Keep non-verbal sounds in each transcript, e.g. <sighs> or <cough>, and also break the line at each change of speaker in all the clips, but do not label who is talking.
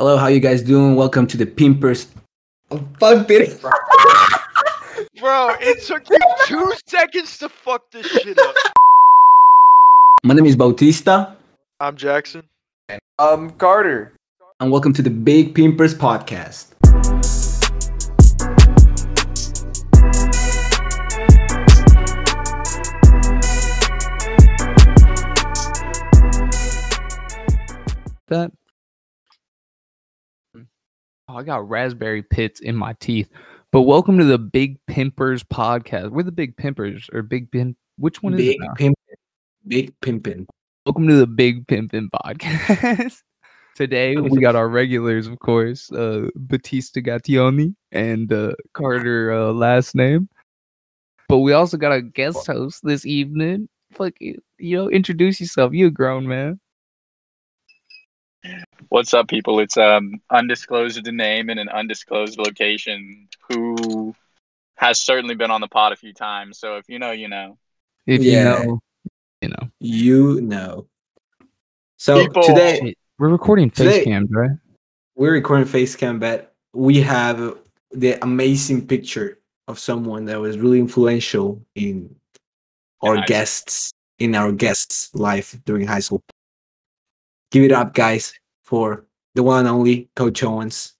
Hello, how you guys doing? Welcome to the Pimpers. Oh, fuck it.
Bro, it took you two seconds to fuck this shit up.
My name is Bautista,
I'm Jackson.
Um, Carter.
and welcome to the Big Pimpers podcast.
that? Oh, I got raspberry pits in my teeth. But welcome to the Big Pimpers podcast. We're the Big Pimpers or Big Pimp. Which one is
Big? Pimpin. Big Pimpin.
Welcome to the Big Pimpin podcast. <laughs> Today we got our regulars, of course, uh, Batista Gattioni and uh, Carter uh, last name. But we also got a guest host this evening. Fuck you, you know, introduce yourself. You a grown man.
What's up, people? It's um undisclosed name in an undisclosed location who has certainly been on the pod a few times. So if you know, you know.
If
Yeah.
you know, you know.
You know. So
People-
today
We're recording face
Today-
cams, right?
we're recording face cam, but we have the amazing picture of someone that was really influential in our
high
guests in our guests' life during high school. Give it up, guys, for the one and only Coach Owens.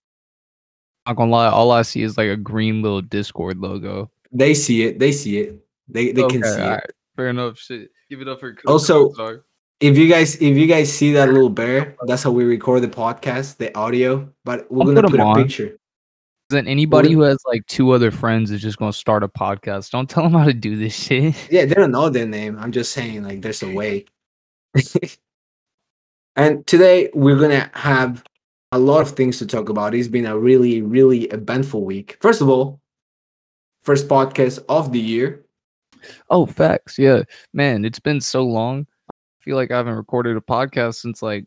I'm not gonna lie, all I see is like a green little Discord logo.
They see it. They see it. They they can
Okay,
see it.
Fair enough. Shit. Give it up for Coach
Also-. If you guys if you guys see that little bear, that's how we record the podcast, the audio. But we're
I'll
gonna
put
put, a
on.
picture.
then anybody who has like two other friends is just gonna start a podcast. Don't tell them how to do this shit.
Yeah, they don't know their name. I'm just saying, like, there's a way. <laughs> and today we're gonna have a lot of things to talk about. It's been a really, really eventful week. First of all, first podcast of the year.
Oh, facts. Yeah, man, it's been so long. I feel like I haven't recorded a podcast since like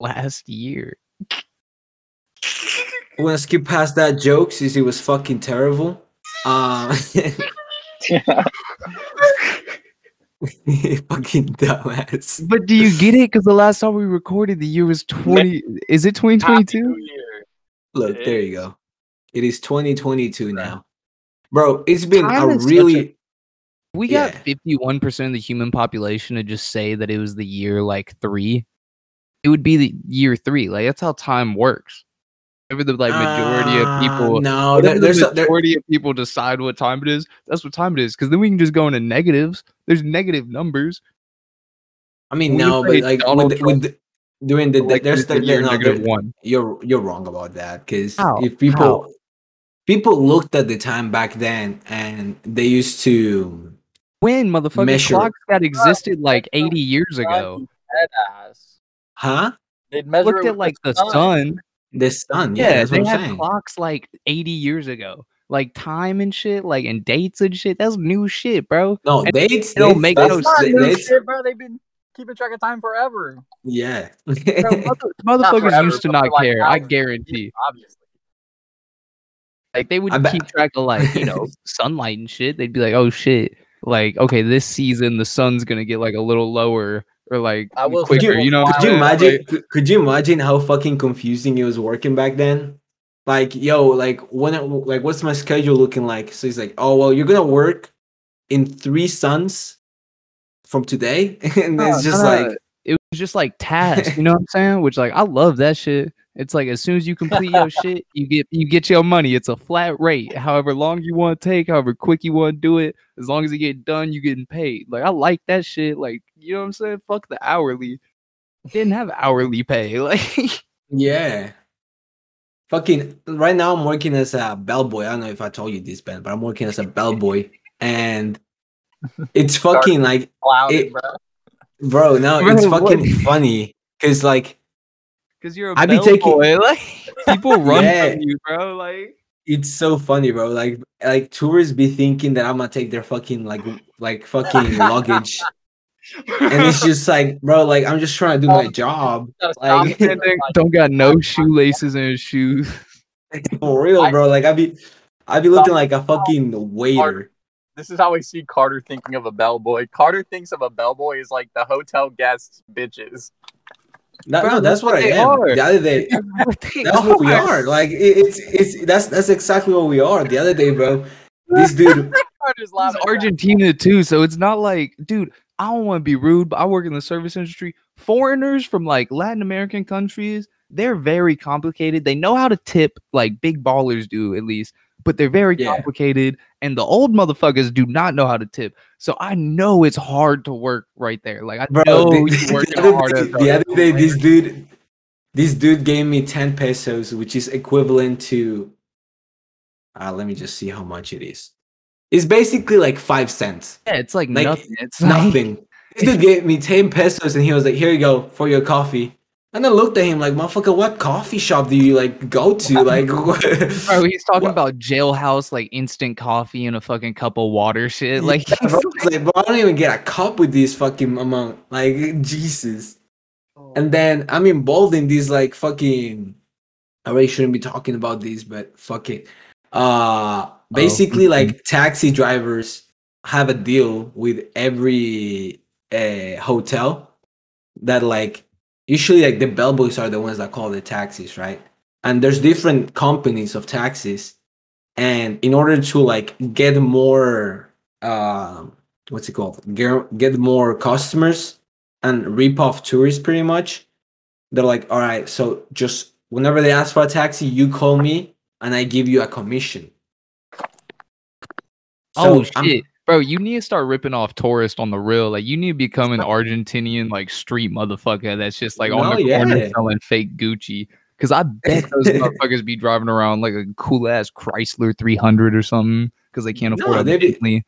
last year.
We're gonna skip past that joke since it was fucking terrible. Uh, <laughs> <laughs> <laughs> fucking dumbass.
But do you get it? Because the last time we recorded, the year was twenty. Is it twenty twenty
Happy
two?
New Year.
Look,
It
there you go. It is 2022 now. Bro, it's been
Time
a
is such a-
really
We got
Yeah.
fifty one percent of the human population to just say that it was the year like three. It would be the year three. Like that's how time works. Whatever the like majority
Ah,
of people.
No,
whatever
there,
the
there's a, there,
majority of people decide what time it is. That's what time it is. Because then we can just go into negatives. There's negative numbers.
I mean,
we
no, but like
Donald
with, the- with the, during the,
Like,
there's
it's the
the,
year
no,
negative
there-
one.
you're you're wrong about that because if people people looked at the time back then and they used to
When motherfucking
Measure-
clocks that existed like 80 years ago.
Deadass.
huh
They'd measure
Looked
it
at like the
sun.
The sun yeah,
Yeah, they had
saying.
clocks like 80 years ago. Like time and shit, like and dates and shit. That's new shit, bro.
no
and
dates
don't make no sense.
bro. They've been keeping track of time forever.
yeah <laughs>
Bro, mother- motherfuckers
forever,
used to not
like,
care. I guarantee.
Obviously.
Like they would keep track of like you know <laughs> sunlight and shit. They'd be like, oh shit, like okay, this season the sun's gonna get like a little lower or like
I will
quicker.
this
You know,
could you imagine
Like,
could, could you imagine how fucking confusing it was working back then like yo like when it, like what's my schedule looking like so he's like oh well you're gonna work in three suns from today <laughs> and
No,
it's just
no, no,
like
it was just like tasks. You know what I'm saying? Which like I love that shit. It's like as soon as you complete your <laughs> shit, you get you get your money. It's a flat rate. However long you want to take, however quick you want to do it, as long as you get done, you getting paid. Like I like that shit. Like you know what I'm saying? Fuck the hourly. Didn't have hourly pay. <laughs> Like
Yeah. Fucking right now I'm working as a bellboy. I don't know if I told you this, Ben, but I'm working as a bellboy. And it's fucking like
Clouded,
It-
bro.
bro, no, it's fucking funny. Cause like
because you're a
I be taking-
bellboy. <laughs> Like people <laughs> run
Yeah.
from you, bro. Like
it's so funny, bro. Like like tourists be thinking that I'm gonna take their fucking like like fucking <laughs> luggage. And it's just like, bro, like I'm just trying to do my job. Like-
stop it.
and they don't got no shoelaces in his shoes.
For real, bro. Like I'd be I'd be looking like a fucking waiter.
This is how I see Carter thinking of a bellboy. Carter thinks of a bellboy as like the hotel guests bitches.
No,
Bro,
no, that's what I am.
are.
The other day, <laughs> that's what we are. Like it, it's it's that's that's exactly what we are. The other day, bro, <laughs> this dude.
I'm just
This is
laughing.
Argentina too, so it's not like, dude. I don't want to be rude, but I work in the service industry. Foreigners from like Latin American countries, they're very complicated. They know how to tip, like big ballers do at least, but they're very
Yeah.
complicated. And the old motherfuckers do not know how to tip. So I know it's hard to work right there. Like I
Bro,
know
the,
you <laughs>
the
working
other
hard.
day, the other day, this dude, this dude gave me ten pesos, which is equivalent to. Uh, let me just see how much it is. It's basically like five cents.
Yeah, it's like,
Like,
nothing. It's <laughs> like-
Nothing. This dude gave me ten pesos, and he was like, "Here you go for your coffee." And I looked at him like, "Motherfucker, what coffee shop do you like go to? <laughs> Like, <laughs> what?
Bro, he's talking
What-
about jailhouse like instant coffee and a fucking cup of water shit. Like,
Yeah, bro, I like, bro, I don't even get a cup with this fucking amount. Like, <laughs> Jesus. And then I'm involved in these like fucking. I really shouldn't be talking about these, but fuck it. Uh, basically,
mhm.
like taxi drivers have a deal with every uh, hotel that like usually like the bellboys are the ones that call the taxis, right? And there's different companies of taxis, and in order to like get more, um, what's it called? Get, get more customers and rip off tourists, pretty much. They're like, all right, so just whenever they ask for a taxi, you call me and I give you a commission.
oh
So I'm-
shit, bro, you need to start ripping off tourists on the real. Like, you need to become an Argentinian like street motherfucker that's just like on
No,
the corner
yeah.
selling fake Gucci. Cause I bet those <laughs> motherfuckers be driving around like a cool ass Chrysler 300 or something because they can't afford a
they be-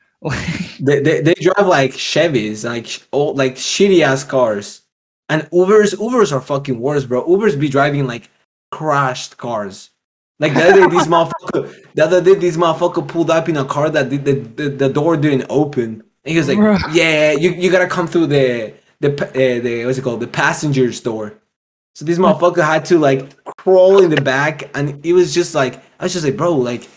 they, they, they drive like Chevys, like old, like shitty ass cars. And Ubers, Ubers are fucking worse, bro. Ubers be driving like crashed cars. Like the other day, this motherfucker, the other day, this motherfucker pulled up in a car that did, the, the the door didn't open, and he was like. "Yeah, you, you gotta come through the the uh, the what's it called, the passenger's door." So this motherfucker had to like crawl in the back, and it was just like, I was just like, bro, like,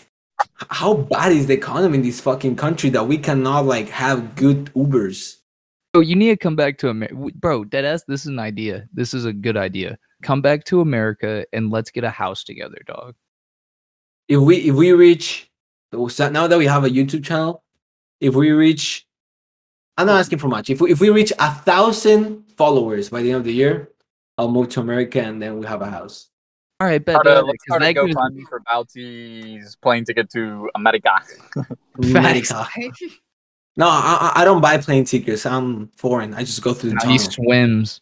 how bad is the economy in this fucking country that we cannot like have good Ubers?
Bro, you need to come back to America, bro. Deadass, this is an idea. This is a good idea. Come back to America and let's get a house together, dog.
If we if we reach, now that we have a YouTube channel, if we reach, I'm not asking for much. If we, if we reach a thousand followers by the end of the year, I'll move to America and then we have a house.
All right, bet.
Uh, start a, let's
'cause
start a
that gives-
for Bounty's plane ticket to America.
America. No, I, I I don't buy plane tickets. I'm foreign. I just go through the
Nah, he swims.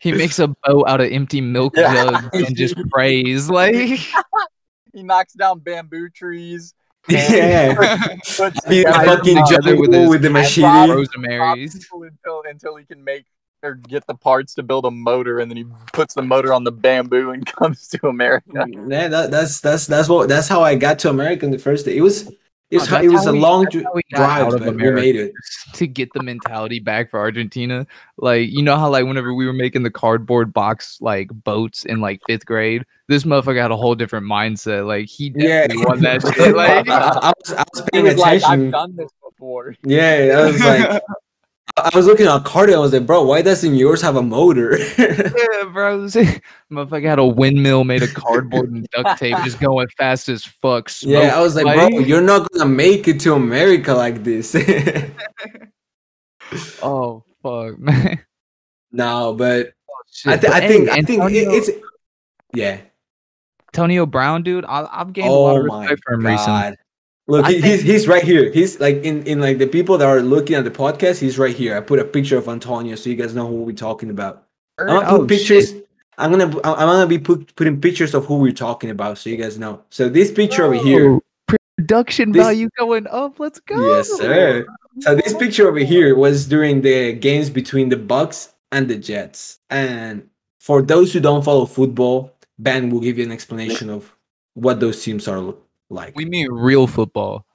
He makes a bow out of empty milk jugs and just prays. Like, <laughs>
he knocks down bamboo trees.
yeah. <laughs>
Puts
fucking
uh,
together with
jungle
his
with the
hand
machine.
rosemary's.
until until he can make or get the parts to build a motor, and then he puts the motor on the bamboo and <laughs> comes to America.
Yeah, that, that's that's that's what that's how I got to America in the first day. It was it was,
Oh,
it was a
we-
long
that's
dri-
how we got
drive,
out of
but we made it. <laughs>
to get the mentality back for Argentina. Like, you know how like whenever we were making the cardboard box like boats in like fifth grade, this motherfucker had a whole different mindset. Like he
Yeah,
won that <laughs> shit. Like,
I, I was, I was <laughs> paying
was like,
attention.
"I've done this before."
yeah, I was like, I was looking at a car. and I was like, bro, why doesn't yours have a motor? <laughs>
yeah, bro. <laughs> Motherfucker had a windmill made of cardboard and duct tape, just going fast as fuck.
yeah, I was like, bro, you're not gonna make it to America like this. <laughs>
Oh fuck, man.
no, but oh,
I,
th-
but
I think I think it, it's yeah.
Antonio Brown, dude. I, I've gained a lot
Oh
of
my
respect for him recently.
Look, he, he's he's right here. He's like in in like the people that are looking at the podcast. He's right here. I put a picture of Antonio so you guys know who we're talking about. I'm gonna put
Oh,
pictures.
shit.
I'm gonna I'm gonna be put, putting pictures of who we're talking about so you guys know. So this picture over here.
Oh, production
This-
value going up. Let's go.
Yes, sir. So this picture over here was during the games between the Bucs and the Jets. And for those who don't follow football, Ben will give you an explanation of what those teams are like.
We mean real football.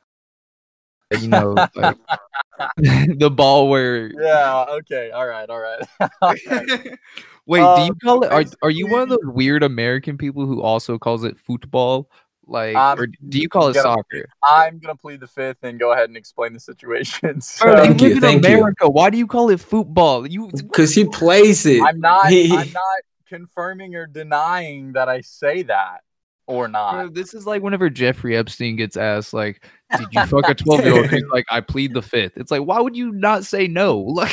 You know, like, <laughs> <laughs> the ball where.
Yeah. Okay. All right. All right. <laughs>
Wait, do you
Um,
call it? Are, are you one of those weird American people who also calls it football? Like,
Um,
or do you call it
gotta-
soccer?
I'm gonna plead the fifth and go ahead and explain the situation. So,
Bro,
Thank
you
you,
live in
thank you.
America. Why do you call it football? You
Because he plays it.
I'm not. I'm not confirming or denying that I say that or
Bro,
not.
this is like whenever Jeffrey Epstein gets asked, like, "Did you fuck a <laughs> 12 year old?" He's like, "I plead the fifth. It's like, why would you not say no? <laughs> Like,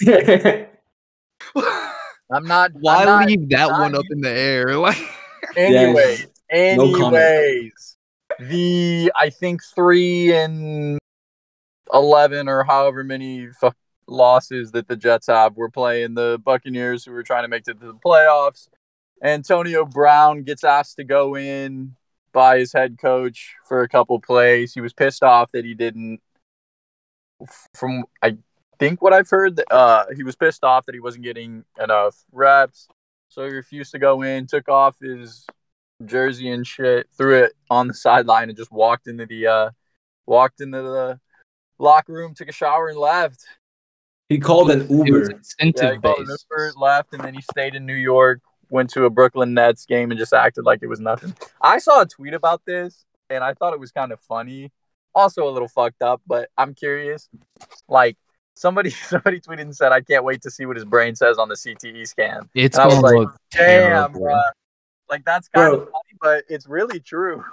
<laughs>
I'm not.
why
I'm not,
leave that one
not
up in the air? Like,
Anyway,
No comment.
anyways, the I think three and eleven or however many fu- losses that the Jets have, we're playing the Buccaneers, who were trying to make it to the playoffs. Antonio Brown gets asked to go in by his head coach for a couple plays. He was pissed off that he didn't. From I think what I've heard, uh, he was pissed off that he wasn't getting enough reps. So he refused to go in, took off his jersey and shit, threw it on the sideline, and just walked into the uh walked into the locker room, took a shower, and left.
he called an
it was
Uber.
Yeah, he called an
based.
Uber, left, and then he stayed in New York, went to a Brooklyn Nets game, and just acted like it was nothing. I saw a tweet about this, and I thought it was kind of funny. Also a little fucked up, but I'm curious. Like somebody <laughs> somebody tweeted and said, "I can't wait to see what his brain says on the CTE scan."
It's
And I was
gonna
like,
look
Damn, bro. Like that's kind
Bro.
of funny, but it's really true.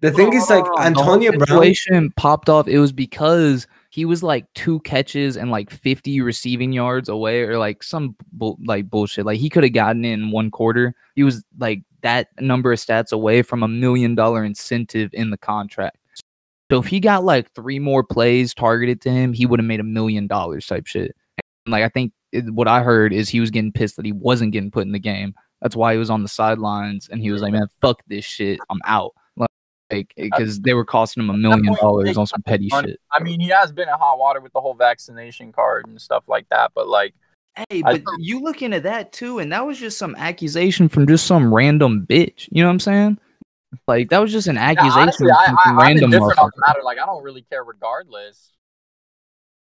The thing is, like, Antonio Brown.
situation popped off. It was because he was like two catches and like 50 receiving yards away, or like some bull, like bullshit. Like he could have gotten it in one quarter. He was like that number of stats away from a million dollar incentive in the contract. So if he got like three more plays targeted to him, he would have made a million dollars type shit. And like I think it, what I heard is he was getting pissed that he wasn't getting put in the game. That's why he was on the sidelines and he was like, "Man, fuck this shit, I'm out." Like because they were costing him a million
point,
dollars on some petty
on-
shit.
I mean, he has been in hot water with the whole vaccination card and stuff like that, but like,
Hey,
I-
but you look into that too, and that was just some accusation from just some random bitch. You know what I'm saying? Like that was just an
yeah,
accusation
honestly,
from
I,
some
I'm
random
indifferent on the matter. Like, I don't really care regardless.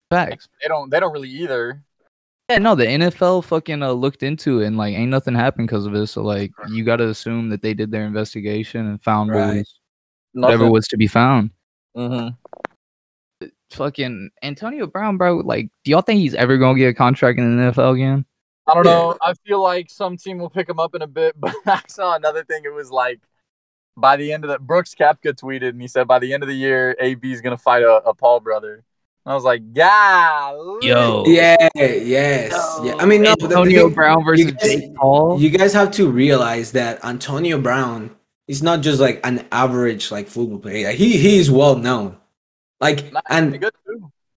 Facts.
They don't. They don't really either.
Yeah, no, the NFL fucking uh, looked into it and like ain't nothing happened because of it. So like you got to assume that they did their investigation and found what
Right.
Was, whatever was to be found.
hmm
Fucking Antonio Brown, bro. Like, do y'all think he's ever gonna get a contract in the NFL again?
I don't know. I feel like some team will pick him up in a bit, <laughs> but I saw another thing. It was like by the end of the Brooks Koepka tweeted and he said by the end of the year, AB is gonna fight a, a Paul brother. And I was like, yeah,
Yo.
Yeah, yes. Yeah. I mean, no, the- the
Antonio Brown versus
you guys-
Jake Paul.
You guys have to realize that Antonio Brown is not just like an average like football player. He he's well known. Like and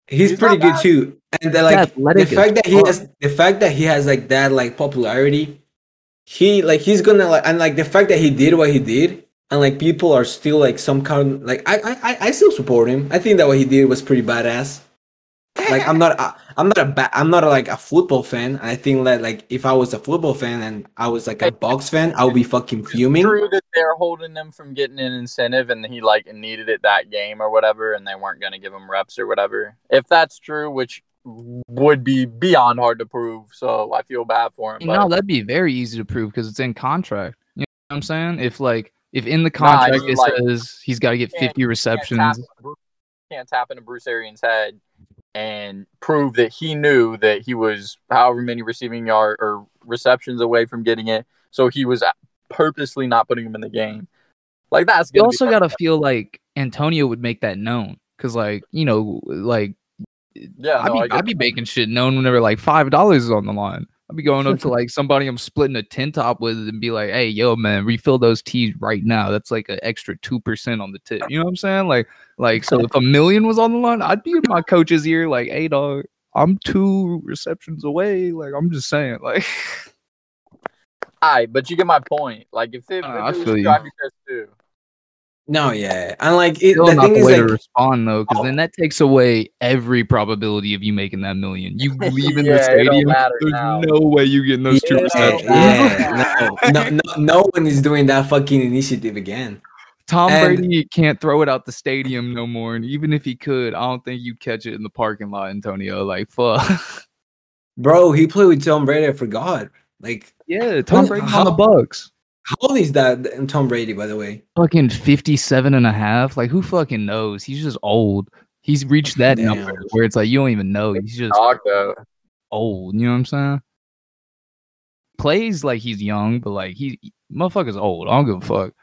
he's,
He's
pretty good too. And then, like
athletic
the fact that he has the fact that he has like that like popularity, he like he's gonna like and like the fact that he did what he did and like people are still like some kind like I I I- I still support him. I think that what he did was pretty badass. Like I'm not I, I'm not a ba- I'm not a, like a football fan. I think that like if I was a football fan and I was like a box fan, I would be fucking fuming.
True that they're holding them from getting an incentive, and he like needed it that game or whatever, and they weren't gonna give him reps or whatever. If that's true, which would be beyond hard to prove, so I feel bad for him.
No, that'd be very easy to prove because it's in contract. You know what I'm saying? If like if in the
Nah, I
contract
mean,
it
like,
says he's got to get
can't-
50
can't tap,
receptions,
Bruce- can't tap into Bruce Arians' head and prove that he knew that he was however many receiving yard or receptions away from getting it, so he was purposely not putting him in the game. Like that's
you also got to feel like Antonio would make that known because like you know like
yeah.
I'd be I'd be making shit known whenever like five dollars is on the line. I'd be going up to <laughs> like somebody I'm splitting a ten top with and be like, "Hey, yo, man, refill those teas right now. That's like an extra two percent on the tip." You know what I'm saying? Like, like so if a million was on the line, I'd be in my coach's ear like, "Hey, dog, I'm two receptions away." Like, I'm just saying, like, <laughs>
Alright, but you get my point. Like if it,
Uh,
if it was
you.
I'd be pissed too.
No, yeah, and like it,
still
the
not
thing
the
is
way to
like
respond though, because then oh. that takes away every probability of you making that million. You <laughs> leaving
Yeah,
the stadium, there's
now.
no way you getting those two
Yeah,
receptions.
yeah, <laughs> no, no, no, no one is doing that fucking initiative again.
Tom
And-
Brady can't throw it out the stadium no more, and even if he could, I don't think you'd catch it in the parking lot, Antonio. Like fuck.
Bro, he played with Tom Brady. I forgot. Like,
yeah, Tom
What-
Brady's on the Bucs.
How old is that and Tom Brady, by the way?
fucking 57 and a half. Like who fucking knows? He's just old. He's reached that number where it's like you don't even know. He's just
Dog
old. You know what I'm saying? Plays like he's young, but like he motherfucker's old. I don't give a fuck.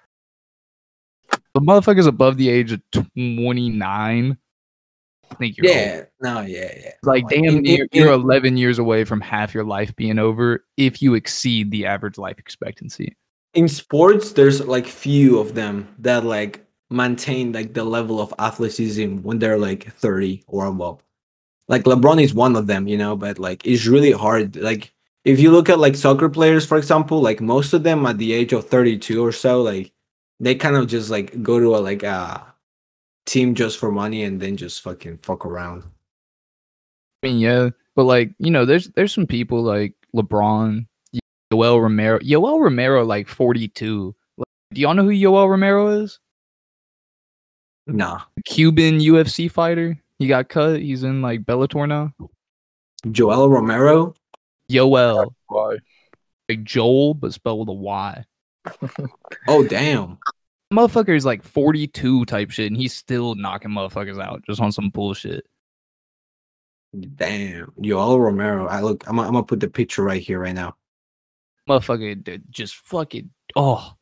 The motherfucker's above the age of 29. I think you're old.
Yeah. No. Yeah. Yeah.
Like damn
In-
near,
in-
you're 11 years away from half your life being over if you exceed the average life expectancy.
In sports there's like few of them that like maintain like the level of athleticism when they're like 30 or above. Like lebron is one of them you know but like it's really hard. Like if you look at like soccer players for example like most of them at the age of 32 or so like they kind of just like go to a like a team just for money and then just fucking fuck around.
I mean, yeah, but like you know, there's there's some people like LeBron, Yoel Romero. Yoel Romero, like 42. Like, do y'all know who Yoel Romero is?
nah
Cuban UFC fighter. He got cut. He's in like Bellator now.
joel romero
Yoel,
Why?
like Joel, but spelled with a Y.
oh damn
Motherfucker is like 42 type shit, and he's still knocking motherfuckers out just on some bullshit.
damn joel romero i look i'm, I'm gonna put the picture right here right now
Motherfucker, just fucking oh.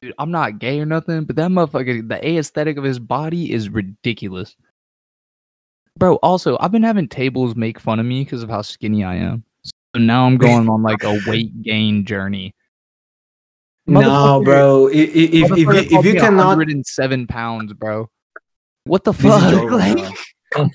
Dude, I'm not gay or nothing, but that motherfucker, the aesthetic of his body is ridiculous. Bro, also, I've been having tables make fun of me because of how skinny I am. So now I'm going on like a <laughs> weight gain journey.
No, bro. If if, you, if you cannot,
107 pounds, bro. What the fuck?
Joe
Like, <laughs>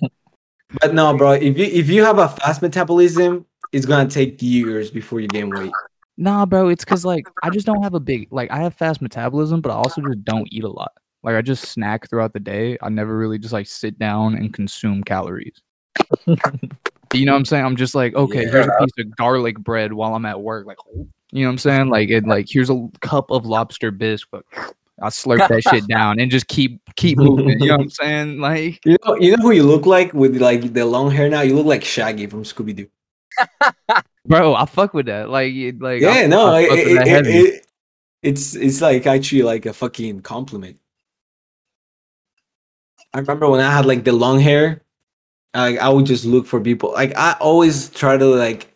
but no, bro. If you if you have a fast metabolism, it's gonna take years before you gain weight.
Nah, bro. It's because like I just don't have a big like I have fast metabolism, but I also just don't eat a lot. Like I just snack throughout the day. I never really just like sit down and consume calories. <laughs> you know what I'm saying? I'm just like, okay, here's a piece of garlic bread while I'm at work. Like, you know what I'm saying? Like, it like here's a cup of lobster bisque, but I slurp that shit <laughs> down and just keep keep moving. You know what I'm saying? Like,
You know, you know who you look like with like the long hair now. You look like Shaggy from Scooby Doo. <laughs>
bro, I fuck with that. Like, like I-
Yeah, no,
I
it- it- it- it's it's like actually like a fucking compliment. I remember when I had like the long hair, like I would just look for people. Like I always try to like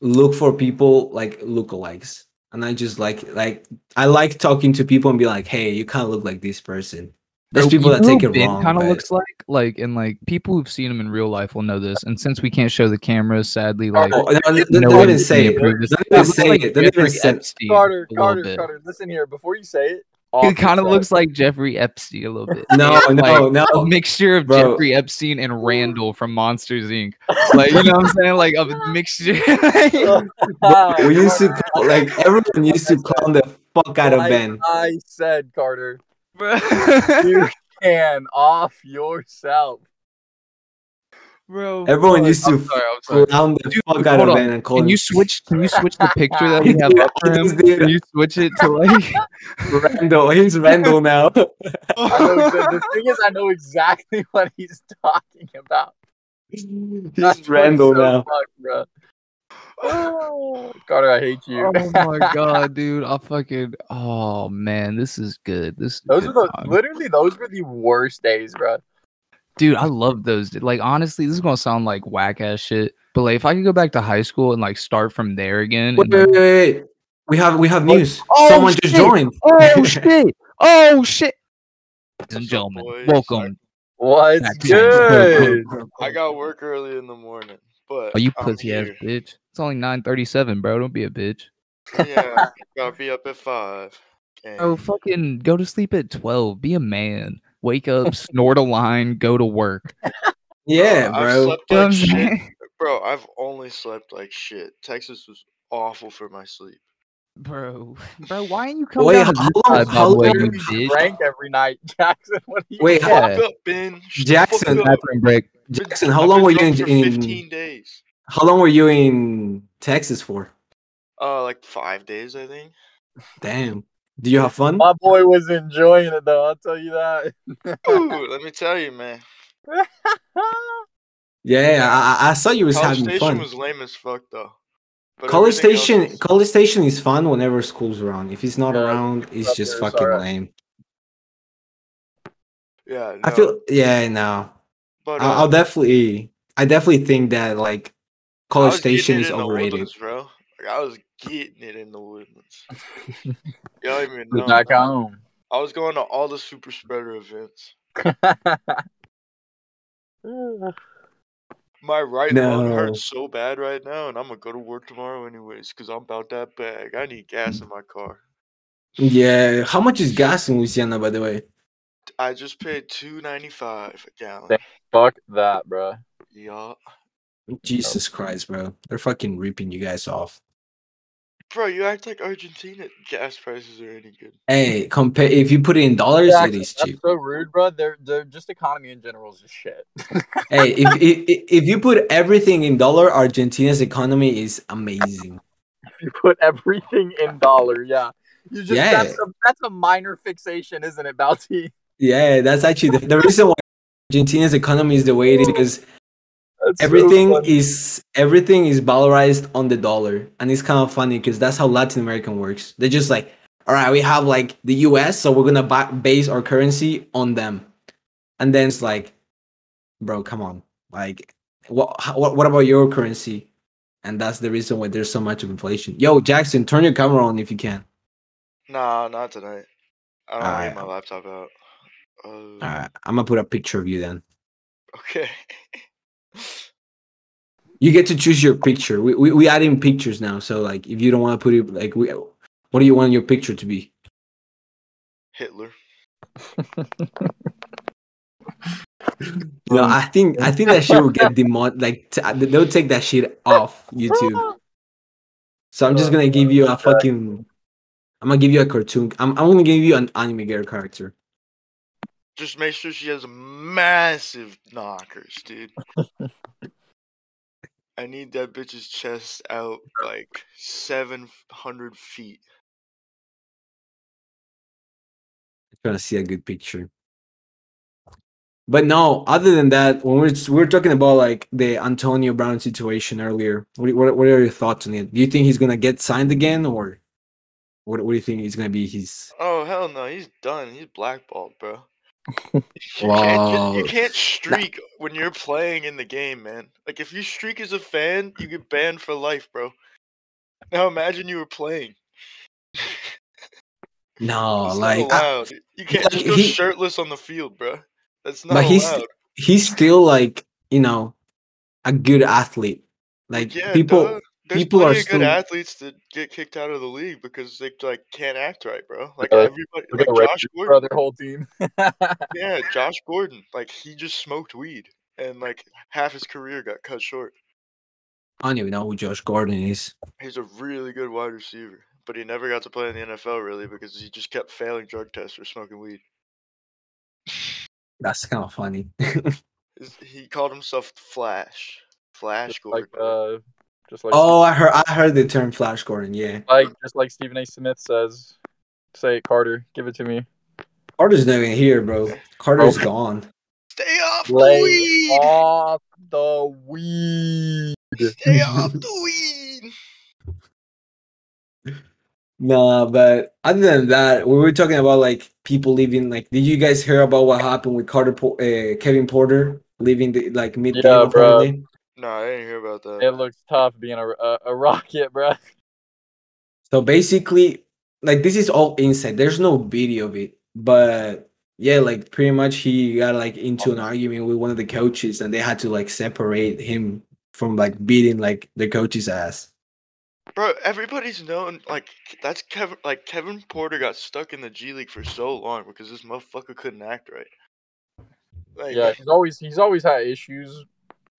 look for people like lookalikes, and I just like like I like talking to people and be like, hey, you kind of look like this person. There's people that
know
take it
Ben
wrong.
Kind of looks like like and like people who've seen him in real life will know this. And since we can't show the cameras, sadly, oh, like
Oh, no, don't,
no one
even
can
say it. Don't even say
like
it. Don't even
Jeffrey
say.
Epstein
Carter, Carter,
bit.
Carter, listen here. Before you say it,
He kind of looks like Jeffrey Epstein a little bit.
No, <laughs>
And,
no, no.
A mixture of
Bro.
Jeffrey Epstein and Randall from Monsters Inc. Like you know what I'm <laughs> saying? Like a mixture. <laughs>
We used to call, like everyone used to clown the fuck out of Ben.
I said, Carter,
Bro. <laughs>
you <laughs> can off yourself.
Bro,
Everyone
fuck.
used to
I'm sorry, I'm sorry.
Clown the
Dude,
fuck out
hold
of
on.
Ben and call
Can you switch? Can you switch the picture that <laughs> we have up for him? Can you switch it to like?
Randall. He's Randall now.
I know, the thing is, I know exactly what he's talking about.
He's
That's
Randall
so
now.
fucked, bro. Oh, <laughs> Carter, I hate you.
oh my <laughs> god, dude! I fucking. Oh man, this is good. This is
Those
good
were the
time.
literally those were the worst days, bro.
dude. I love those. Like honestly, this is gonna sound like whack ass shit, but like if I could go back to high school and like start from there again.
Wait,
and,
wait, wait, wait. We have we have news.
Oh,
Someone just joined.
oh <laughs> shit! Oh shit! Ladies and gentlemen,
boys?
welcome.
What's good?
I got work early in the morning, but
Oh, you
I'm
pussy ass bitch! It's only nine thirty-seven, bro. Don't be a bitch.
Yeah, <laughs> gotta be up at five.
Oh,
Gang.
fucking go to sleep at 12. Be a man. Wake up, snort a line, go to work. <laughs>
Yeah,
I've
bro.
slept
You know what I'm
like shit. <laughs> Bro, I've only slept like shit. Texas was awful for my sleep.
Bro, bro, why ain't you coming
Wait,
down to
how
this
long-
side,
how
way,
long
you
You
bitch?
drank every night, Jackson. What are you
Wait,
doing?
how-
Fuck up, Ben. Shut
Jackson,
fuck up.
Bathroom break.
Been-
Jackson, how
I've
long were you in, in
15 days.
how long were you in Texas for?
Uh, like five days, I think.
Damn. Do you have fun?
My boy was enjoying it though. I'll tell you that.
Ooh, <laughs> let me tell you, man.
Yeah, I, I- I saw you was having a.
College
having
Station
fun.
was lame as fuck, though. But
College Station,
is-
College Station is fun whenever school's around. If he's not
Yeah,
around, it's just
there is
fucking
alright.
lame.
Yeah,
I feel, yeah, no.
But
I'll,
uh,
I'll definitely, I definitely think that like College Station is overrated.
Woodlands, bro. Like, I was getting it in the woodlands. <laughs> you don't even know.
Back home.
I was going to all the super spreader events. <laughs> My right lung
No.
hurts so bad right now, and I'm gonna go to work tomorrow anyways, because I'm about that bag. I need gas in my car.
Yeah, how much is gas in Louisiana, by the way?
I just paid two ninety five a gallon.
Damn. Fuck that, bro.
Yeah,
Jesus Christ, bro, they're fucking ripping you guys off.
bro, you act like Argentina gas prices are any good.
Hey, compare if you put it in dollars,
Yeah,
it is
that's
cheap.
so rude, bro. They're, they're just economy in general is just shit. <laughs>
hey, if, if if you put everything in dollar, Argentina's economy is amazing.
you put everything in dollar, yeah. You just
Yeah.
that's a that's a minor fixation, isn't it, Balti?
Yeah, that's actually the, the reason why Argentina's economy is the way it is because
That's
everything
funny.
is everything is valorized on the dollar, and it's kind of funny because that's how Latin American works. They're just like, all right, we have like the U.S., so we're gonna ba- base our currency on them, and then it's like, bro, come on, like, what what what about your currency? And that's the reason why there's so much of inflation. Yo, Jackson, turn your camera on if you can.
Nah, not tonight. I don't need my laptop out. Uh,
All right, I'm gonna put a picture of you then.
Okay.
You get to choose your picture. We we, we add in pictures now, so like if you don't want to put it like we, what do you want your picture to be?
Hitler.
No, I think I think that shit will get demon like t- uh, they'll take that shit off YouTube. So I'm just gonna give you a fucking. I'm gonna give you a cartoon. I'm I'm gonna give you an anime girl character.
Just make sure she has massive knockers, dude. I need that bitch's chest out like 700 feet.
trying to see a good picture. But no, other than that, when we're we we're talking about like the Antonio Brown situation earlier, what what what are your thoughts on it? Do you think he's gonna get signed again, or what what do you think is gonna be his?
Oh hell no, he's done. He's blackballed, bro. You can't,
Wow.
you can't streak when you're playing in the game, man. Like if you streak as a fan, you get banned for life, bro. Now imagine you were playing.
No, <laughs>
It's
like I-
you can't
like,
just go
he-
shirtless on the field, bro. That's not
but he's he's still like you know a good athlete. Like
yeah,
people,
duh. There's
people are
of good athletes that get kicked out of the league because they like can't act right, bro. Like
Uh,
everybody, like Josh Gordon.
their whole team. <laughs>
Yeah, Josh Gordon. Like he just smoked weed, and like half his career got cut short.
I don't even know who Josh Gordon is.
He's a really good wide receiver, but he never got to play in the NFL really because he just kept failing drug tests for smoking weed.
That's kind of funny. <laughs>
He called himself Flash. Flash Gordon.
like uh, just like
oh, I heard I heard the term Flash Gordon. Yeah,
like just like Stephen A. Smith says. Say it, Carter. Give it to me.
Carter's not even here, bro. Carter's
Oh.
gone.
Stay off
Lay
the weed.
off the weed.
Stay off the weed. <laughs>
No, but other than that, we were talking about like people leaving. Like, did you guys hear about what happened with Carter, Po- uh, Kevin Porter leaving the like mid game
Yeah, bro.
holiday?
No, I didn't hear about that.
It looks tough being a, a, a rocket, bro.
So basically, like this is all inside. There's no video of it, but yeah, like pretty much he got like into an argument with one of the coaches, and they had to like separate him from like beating like the coach's ass.
Bro, everybody's known like that's Kevin. Like Kevin Porter got stuck in the G League for so long because this motherfucker couldn't act right. Like,
Yeah, he's always he's always had issues,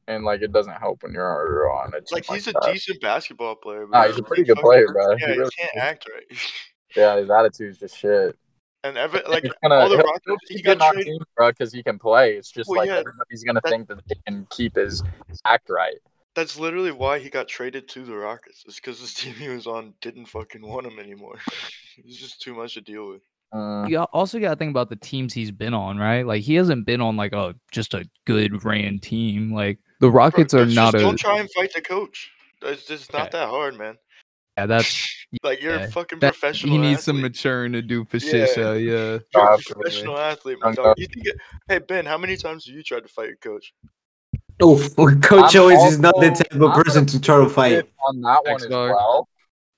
and like it doesn't help when you're on it.
like he's a
that.
decent basketball player. But
Nah, he's a
can't
pretty good player, bro.
Yeah,
He
he
really
can't
is.
act right. <laughs>
Yeah, his attitude's just shit.
and every like
He's gonna
all the Rockets,
he'll
he
keep
got traded.
teams, bro, because he can play. It's just
Well,
like
yeah,
everybody's gonna
that-
think that they can keep his act right.
That's literally why he got traded to the Rockets. It's because this <laughs> team he was on didn't fucking want him anymore. <laughs> it's just too much to deal with.
Mm,
You got- also got to think about the teams he's been on, right? Like he hasn't been on like a just a good ran team. Like the Rockets are
it's
not
just
a
Don't try and fight the coach. It's just not
Okay.
that hard, man.
Yeah, that's <laughs>
Like you're
Yeah,
a fucking
that
professional.
he needs some
athlete.
maturing to do for
Yeah.
shit show. Yeah.
You're a professional athlete, my dog. You think it, hey Ben, how many times have you tried to fight your coach?
Oh, Coach
I'm
Owens is not the type of
I'm
person to try to fight.
On that one
Thanks,
as well.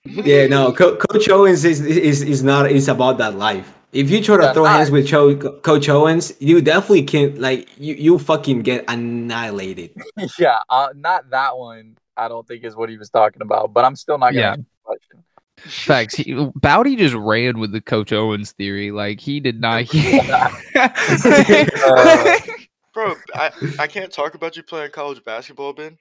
Yeah, no, Co- Coach Owens is, is is not is about that life. If you try to throw hands with Cho- Coach Owens, you definitely can't. like you you fucking get annihilated. <laughs>
yeah, uh, not that one. I don't think is what he was talking about, but I'm still not gonna
Yeah.
answer the question. <laughs>
Facts. He, Bowdy just ran with the Coach Owens theory. Like he did not. <laughs>
Uh,
Bro, I, I can't talk about you playing college basketball, Ben.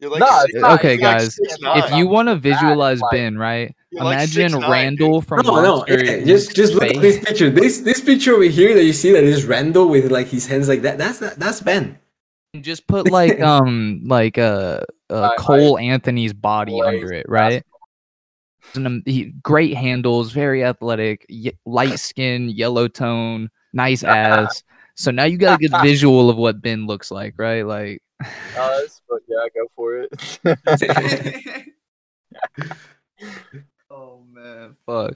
You're like
No,
six-
it's
okay,
you're like
guys.
6'9".
If you want to visualize
like-
Ben, right?
You're like
Imagine
6'9",
Randall from
No, no,
Monster.
just just look at this picture. This this picture over here that you see that is Randall with like his hands like that. That's that's Ben.
And just put like <laughs> um like uh, uh Cole Anthony's body
Blaze
under it, right? And, um, he, great handles, very athletic, y- light skin, yellow tone, nice <laughs> ass. So now you got a good visual of what Ben looks like, right? Like, <laughs>
Us, but yeah, go for it. <laughs>
oh man, fuck.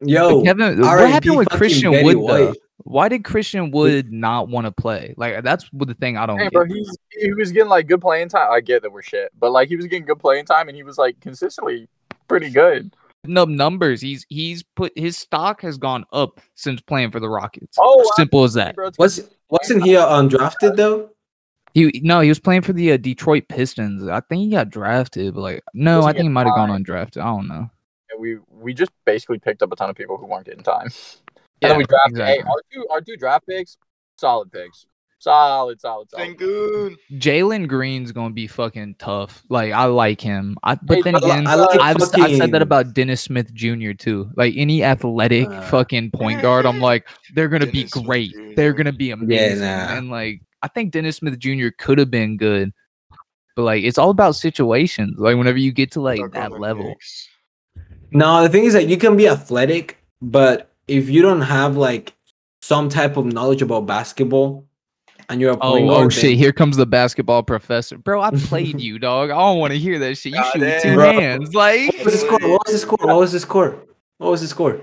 Yo,
Kevin, what
R.I.P.
happened with Christian
Betty
Wood though? Why did Christian Wood not want to play? Like that's the thing I don't
Hey,
get.
bro, he's he was getting like good playing time. I get that we're shit, but like he was getting good playing time, and he was like consistently pretty good.
no numbers. He's he's put his stock has gone up since playing for the Rockets.
Oh,
simple as that.
Bro,
Was wasn't he uh, undrafted though?
He no, he was playing for the uh, Detroit Pistons. I think he got drafted, but like no, I think he might have gone
five?
undrafted. I don't know.
And we we just basically picked up a ton of people who weren't getting time.
Yeah,
and then we drafted hey,
exactly.
our two our two draft picks, solid picks, solid, solid, solid.
Sengun.
Jalen Green's gonna be fucking tough. Like I like him, I, but
Hey,
then
I-
again,
I like
I've, s- I've said that about Dennis Smith Jr. too. Like any athletic
Uh,
fucking point guard, I'm like they're gonna be
Dennis Smith
great.
Jr..
They're gonna be amazing.
nah.
And like I think Dennis Smith Jr. could have been good, but like it's all about situations. Like whenever you get to like
Stuck on
that level,
Knicks.
No, the thing is that you can be athletic, but if you don't have like some type of knowledge about basketball, and you're a
Oh,
point
oh shit!
then-
Here comes the basketball professor, bro. I <laughs> played you, dog. I don't want to hear that shit. You
God
shoot with
damn.
two
Bro.
hands, like
What was the score? What was the score? What was the score? What was the score?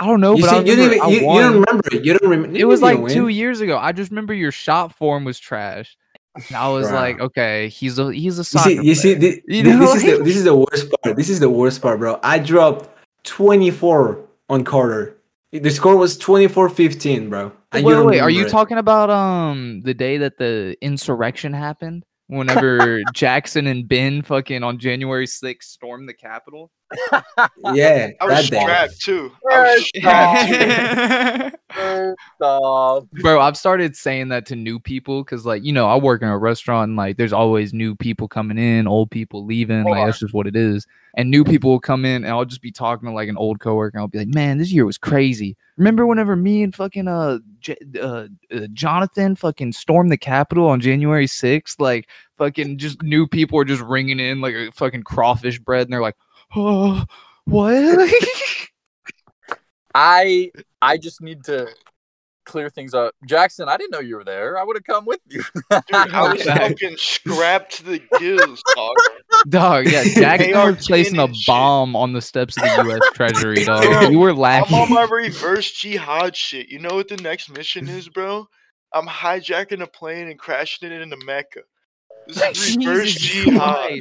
I don't know,
you,
but I
see, you,
remember
didn't, even- you, you don't remember it. You don't remember.
It was like two years ago. I just remember your shot form was trash. And I was like, okay, he's a he's a
You see, you see, <laughs>
You know,
this is the this is the worst part. This is the worst part, bro. I dropped 24 on Carter. The score was 24-15, bro. And
wait, wait, are you
it.
talking about um the day that the insurrection happened? Whenever <laughs> Jackson and Ben fucking on January 6th stormed the Capitol?
Yeah,
I was
that day.
strapped too. Was
First
strapped too. <laughs>
First off,
Bro, I've started saying that to new people because, like, you know, I work in a restaurant and, like, there's always new people coming in, old people leaving.
Hold
Like,
on.
that's just what it is. And new people will come in and I'll just be talking to, like, an old coworker and I'll be like, man, this year was crazy. Remember whenever me and fucking, uh, J- uh, uh Jonathan fucking stormed the Capitol on January 6th? Like, fucking just new people are just ringing in like a fucking crawfish bread and they're like, oh, <gasps> what? <laughs>
I I just need to clear things up. Jackson, I didn't know you were there. I would have come with you.
Dude, I <laughs> was fucking scrapped the gills, dog.
Dog, yeah, Jackson
AR-10
was placing a
and shit.
bomb on the steps of the U.S. <laughs> Treasury, dog.
Bro,
You were laughing.
I'm
laughing.
on my reverse jihad shit. You know what the next mission is, bro? I'm hijacking a plane and crashing it into Mecca. This is <laughs> reverse jihad.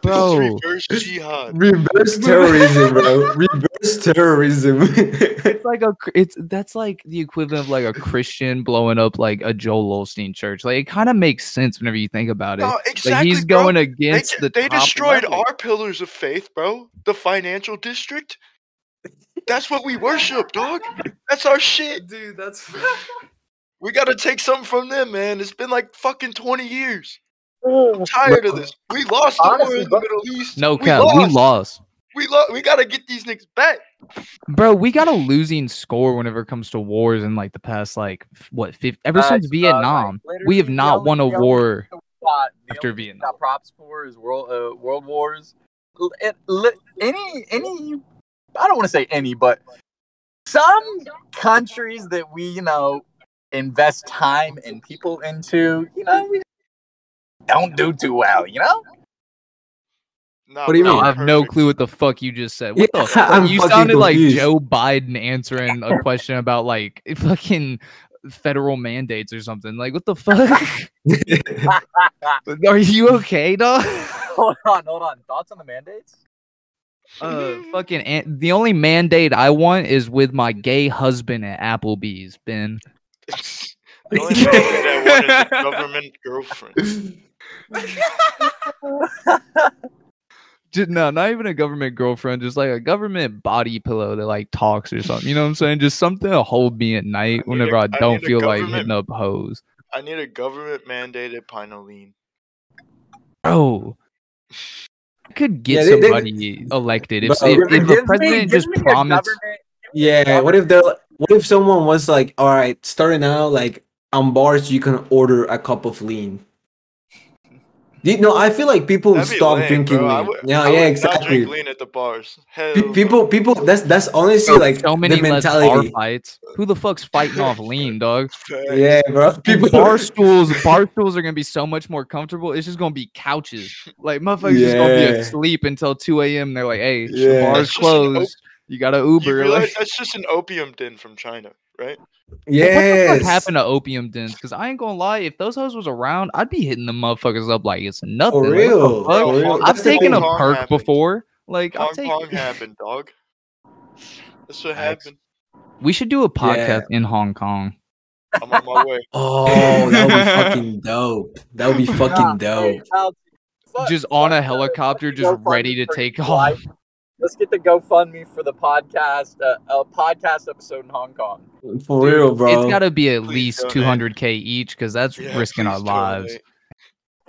Bro.
reverse jihad.
Reverse terrorism, bro. Reverse terrorism.
It's like a, it's that's like the equivalent of like a Christian blowing up like a Joel Osteen church. Like it kind of makes sense whenever you think about it.
No,
like he's
bro.
going
They,
against the.
they
top
destroyed
level.
our pillars of faith, bro. The financial district. That's what we worship, dog. That's our shit.
dude. That's
We gotta take something from them, man. It's been like fucking 20 years. I'm tired of this. We lost the war in the Middle East.
no
we
cap.
lost.
We lost,
We lo- We gotta get these niggas back.
bro. We got a losing score whenever it comes to wars in like the past like what 50, ever
Facts,
since
dog. Like,
Vietnam. we have not won a war.
got-
after
only thing we
Vietnam.
got props for is world uh, world wars. L- It, any any I don't want to say any, but some countries that we you know invest time and people into, you know, we don't do too well. You know,
Nah,
What do you
bro,
mean?
I have no clue what the fuck you just said. What
Yeah,
the fuck? You
fucking
sounded like. Joe Biden answering a question about like <laughs> fucking federal mandates or something. Like, what the fuck? <laughs> <laughs> Are you okay, dog?
hold on, hold on. Thoughts on the mandates?
Uh, fucking. An- the only mandate I want is with my gay husband at Applebee's. Ben.
the only thing that one is a government girlfriend. <laughs>
Just, no, not even a government girlfriend. Just like a government body pillow that like talks or something. You know what I'm saying? Just something to hold me at night
need a-
whenever I
I
don't
need
feel like hitting up hoes.
I need a government mandated pinoline.
Bro, I could get
Yeah, they- they-
somebody elected if,
Bro,
if,
give
if
Give
the president
give
just promised.
yeah. What if they're what if someone was like, all right, starting out like on bars, you can order a cup of lean. You know, I feel like people
That'd
stop
lame,
drinking lean.
would-
yeah,
I
yeah,
would Not
exactly.
drink lean at the bars. Hell
Pe- people, people. That's that's honestly
Bro,
like
so many
the
less bar
mentality.
fights. Who the fuck's fighting off lean, dog? <laughs>
Yeah, bro. People
bar <laughs> stools, bar stools are gonna be so much more comfortable. It's just gonna be couches. Like motherfuckers just gonna be asleep until two a.m. They're like, "Hey, the
Yeah.
bar's
That's just an op-
closed. You got to
You
Uber."
realize
Like, <laughs>
that's just an opium den from China, right?
Yeah,
what
the fuck happened to opium dens? Because I ain't gonna lie, if those hoes was around, I'd be hitting the motherfuckers up like it's nothing.
For
Like, what the
real.
fuck?
For real.
I've taken a
thing.
Perk
happened.
before. Like I've
Hong
taken.
Kong happened, dog. That's what
Facts.
happened.
We should do a podcast in Hong Kong.
I'm on my way.
Oh, that would be <laughs> fucking dope. That would be <laughs> fucking dope.
Just on a helicopter, just ready to take off.
Let's get the GoFundMe for the podcast, uh, a podcast episode in Hong Kong.
For real, bro.
It's got to be at
Please
least 200k each because that's
Yeah,
risking our lives.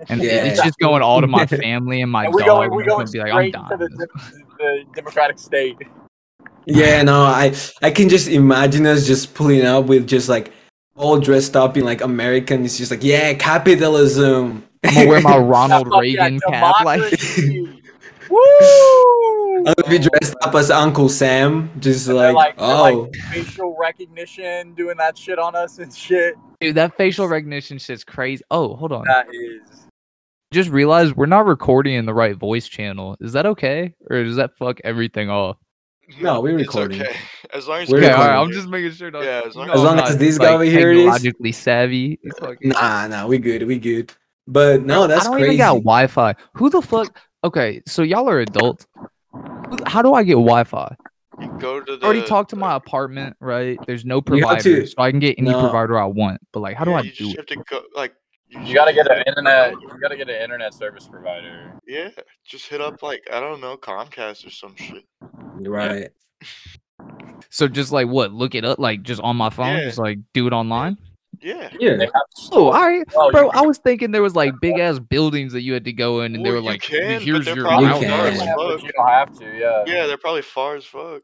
And
Yeah.
it's just going all to my <laughs> family and my
And we
dog.
going, we
and I'm
going
gonna be like, I'm
straight to the, the Democratic State.
Yeah, no, I I can just imagine us just pulling up with just like all dressed up in like American. It's just like, yeah, capitalism.
I'm gonna wear my <laughs> Ronald
Fuck yeah,
Reagan cap. Like,
democracy. Woo!
I'm gonna be dressed up as Uncle Sam, just
And they're
like,
they're
oh,
facial recognition, doing that shit on us and shit.
dude, that facial recognition shit's crazy. Oh, hold on.
That is.
Just realized we're not recording in the right voice channel. Is that okay, or does that fuck everything off?
No, we're
it's
recording.
okay. As long as
We're
you
Okay, all right.
recording.
I'm just making sure. dog.
Yeah, as long as-
As
I'm
long as
not,
this guy over here is-
technologically savvy. It's fucking-
nah, nah, we good, we good. But no, that's
I don't
crazy.
even got Wi-Fi. Who the fuck? Okay, so y'all are adults. How do I get Wi-Fi?
you go to the
I already talked to
the-
my apartment, right? There's no provider,
to-
so I can get any
No.
provider I want. But like, how do
yeah,
I
you
do
just
it?
have to go like
You gotta get an internet. You gotta get an internet service provider.
Yeah, just hit up like I don't know Comcast or some shit.
right.
So just like what? Look it up, like just on my phone,
Yeah.
just like do it online.
Yeah,
Yeah.
They
Oh, all right,
Oh,
bro. I was thinking there was like big ass buildings that you had to go in, and they
Well,
were
you
like,
can,
"Here's your
probably
route."
You
far
can.
as
Yeah,
fuck.
you don't have to. Yeah.
Yeah, they're probably far as fuck.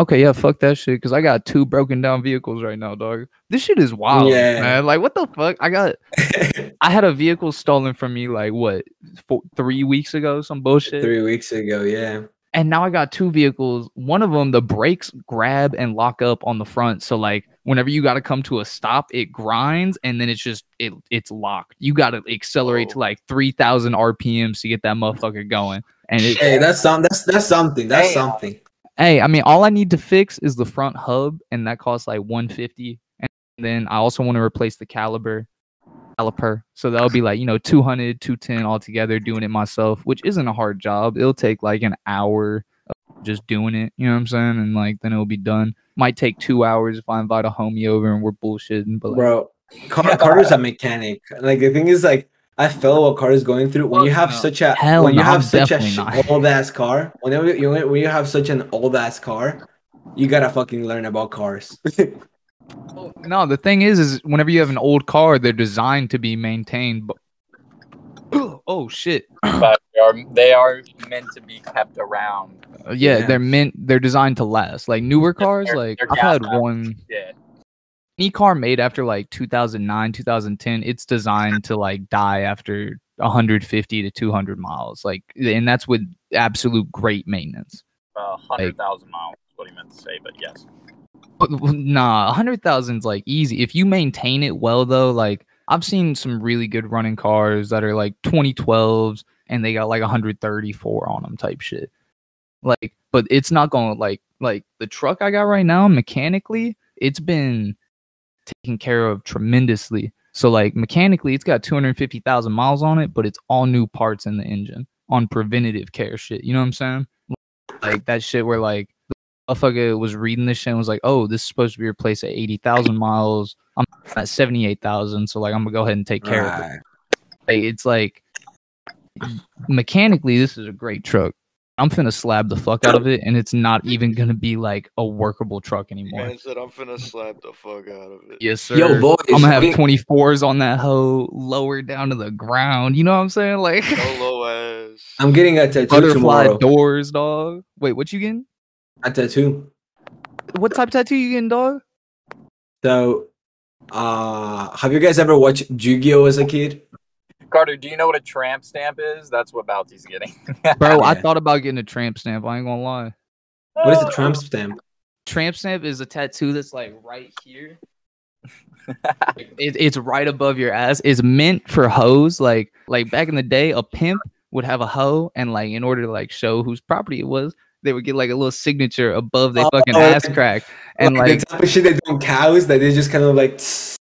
Okay, yeah, fuck that shit. Cause I got two broken down vehicles right now, dog. This shit is wild,
Yeah.
man. Like, what the fuck? I got, <laughs> I had a vehicle stolen from me like what, four, three weeks ago, some bullshit.
Three weeks ago, yeah.
and now I got two vehicles. One of them, the brakes grab and lock up on the front. So like whenever you got to come to a stop, it grinds and then it's just it it's locked. You got to accelerate to like three thousand RPMs to get that motherfucker going. And it,
Hey, that's some that's that's something. That's
Damn.
Uh, something.
hey, I mean, all I need to fix is the front hub, and that costs like one fifty. And then I also want to replace the caliber caliper. So that'll be like, you know, 200, 210 altogether doing it myself, which isn't a hard job. It'll take like an hour of just doing it, you know what I'm saying? And like then it'll be done. Might take two hours if I invite a homie over and we're bullshitting, but like,
Bro, Car- Carter's a mechanic. Like the thing is like I felt what Carter's going through when you have
no.
such a
Hell
when you
no,
have
I'm
such a sh- old ass car. Whenever you when you have such an old ass car, you gotta fucking learn about cars. <laughs>
no, the thing is, is whenever you have an old car, they're designed to be maintained. But <gasps> oh shit,
But they are they are meant to be kept around.
Uh, yeah,
Yeah.
they're meant they're designed to last. Like newer cars,
they're-
like
they're
I've had one
Yeah.
any car made after like 2009, 2010, it's designed to like die after 150 to 200 miles. Like, and that's with absolute great maintenance.
Uh, hundred thousand miles. is What he meant to say, but yes.
But, nah, 100,000 is like easy if you maintain it well. Though, like I've seen some really good running cars that are like 2012s, and they got like 134 on them type shit. Like, but it's not going to like like the truck I got right now mechanically, it's been taken care of tremendously. So like mechanically, it's got 250,000 miles on it, but it's all new parts in the engine on preventative care shit. You know what I'm saying? Like that shit where like motherfucker was reading this shit and was like, "Oh, this is supposed to be replaced at 80,000 miles. I'm at 78,000, so like I'm gonna go ahead and take care of it." Like, it's like mechanically, this is a great truck. I'm finna slab the fuck out of it, and it's not even gonna be like a workable truck anymore.
Man said I'm finna slap the fuck out of it.
Yes, sir.
Yo, boys,
I'm gonna have 24s on that hoe, lower down to the ground. You know what I'm saying? Like
Solo ass.
I'm getting a tattoo
butterfly
tomorrow.
doors, dog. Wait, what you getting?
A tattoo.
What type of tattoo you getting, dog?
So, uh, have you guys ever watched Yu-Gi-Oh as a kid?
Carter, do you know what a tramp stamp is? That's what Bounty's getting. <laughs>
Bro, I thought about getting a tramp stamp. I ain't gonna lie.
What is a tramp stamp?
Tramp stamp is a tattoo that's like right here. <laughs> it, it's right above your ass. It's meant for hoes. Like like back in the day, a pimp would have a hoe, and like in order to like show whose property it was, they would get like a little signature above their oh, fucking
Oh,
ass crack, and
like,
like
the type of shit they do on cows that they just kind of like. tss.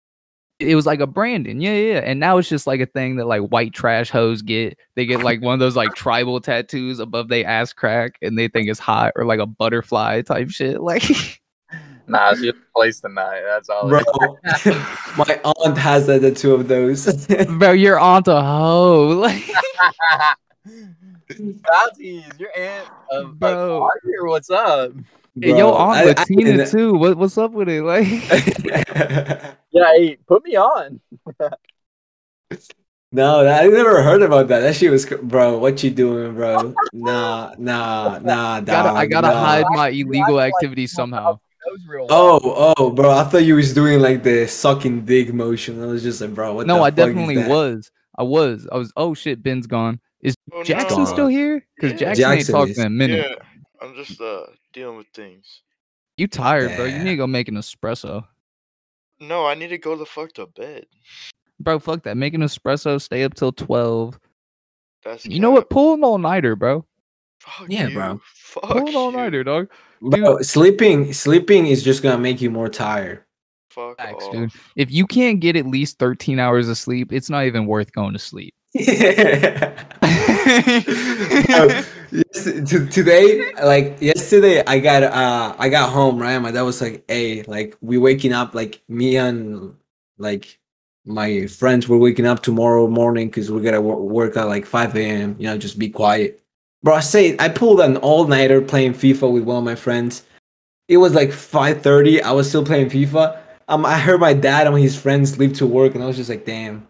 it was like a branding. Yeah, yeah. yeah. And now it's just like a thing that like white trash hoes get. They get like one of those like tribal tattoos above their ass crack, and they think it's hot or like a butterfly type shit. <laughs> Like.
nah, she placed the night. That's all.
Bro, <laughs> my aunt has that the two of those.
Bro, your aunt a hoe. <laughs> Like, <laughs>
is. Your aunt of
Bro.
Bro. here. What's up?
and your
Bro,
aunt
I- I
Latina
didn't-
too. What, what's up with it? Like, <laughs>
Yeah, hey, put me on. <laughs>
no, I never heard about that. That shit was, bro. What you doing, bro? Nah, nah, nah,
gotta, I gotta
nah.
hide my illegal
like-
activities somehow.
That was real. wild.
Oh, oh, bro. I thought you was doing like the sucking dick motion. I was just like, bro, what
No,
the
I
fuck is
definitely
that?
was. I was. I was. Oh shit, Ben's gone. Is
Oh,
Jackson
no.
still here? Because
Yeah.
Jackson, ain't
Jackson
talking in a minute.
Yeah, I'm just uh dealing with things.
You tired, bro? You need to go make an espresso,
No, I need to go the fuck to bed.
bro. Fuck that. Make an espresso. Stay up till twelve.
That's
You know what? Pull an all nighter, bro.
Fuck
Yeah,
you.
bro.
Fuck
Pull an all nighter, dog.
Bro, sleeping, sleeping is just gonna make you more tired.
Fuck
Facts,
off.
dude. If you can't get at least thirteen hours of sleep, it's not even worth going to sleep.
Oh, <laughs> yes, today, like yesterday, I got uh, I got home right. My dad was like, "Hey, like we waking up, like me and like my friends were waking up tomorrow morning because we gotta wo- work at like 5 a.m. You know, just be quiet." Bro, I say I pulled an all nighter playing FIFA with one of my friends. It was like 5:30. I was still playing FIFA. Um, I heard my dad and his friends leave to work, and I was just like, "Damn."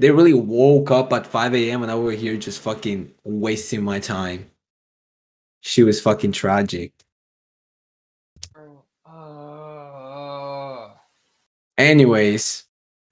They really woke up at 5 a.m. and I was here just fucking wasting my time. She was fucking tragic. Uh. Anyways,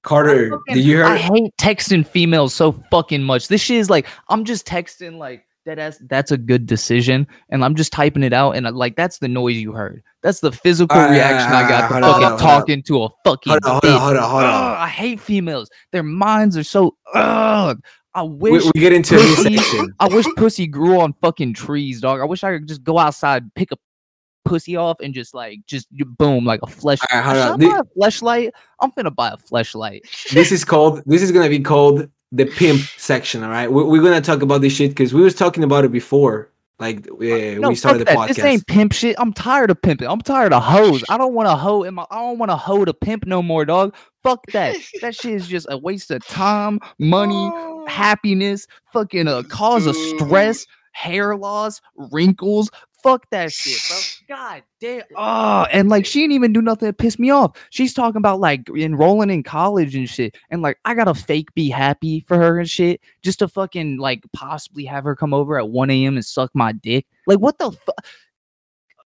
Carter, did you hear?
I hate texting females so fucking much. This shit is like I'm just texting like that. Ass, that's a good decision, and I'm just typing it out, and I, like that's the noise you heard. That's the physical
Alright,
reaction I got
alright,
to fucking
on,
talking to a fucking.
Hold on, hold on, hold on, hold
Ugh. I hate females. Their minds are so. Ugh. I wish.
we get into a
pussy-
section.
I wish pussy grew on fucking trees, dog. I wish I could just go outside, pick a pussy off, and just like just boom like a flesh. Should I
on.
buy a fleshlight? I'm finna buy a fleshlight.
This is called. This is gonna be called the pimp section. All right, we're, we're gonna talk about this shit because we was talking about it before. Like uh, uh, we,
No,
we started the
fuck that. This
podcast.
ain't pimp shit. I'm tired of pimping. I'm tired of hoes. I don't want to hoe in my. I don't want to hoe to pimp no more, dog. Fuck that. that shit is just a waste of time, money,
Oh,
happiness, fucking a cause of stress, <laughs> hair loss, wrinkles. Fuck that shit, bro. God damn. Oh, and like she didn't even do nothing to piss me off. She's talking about like enrolling in college and shit. And like I gotta fake be happy for her and shit just to fucking like possibly have her come over at 1 a.m. and suck my dick. Like what the fuck?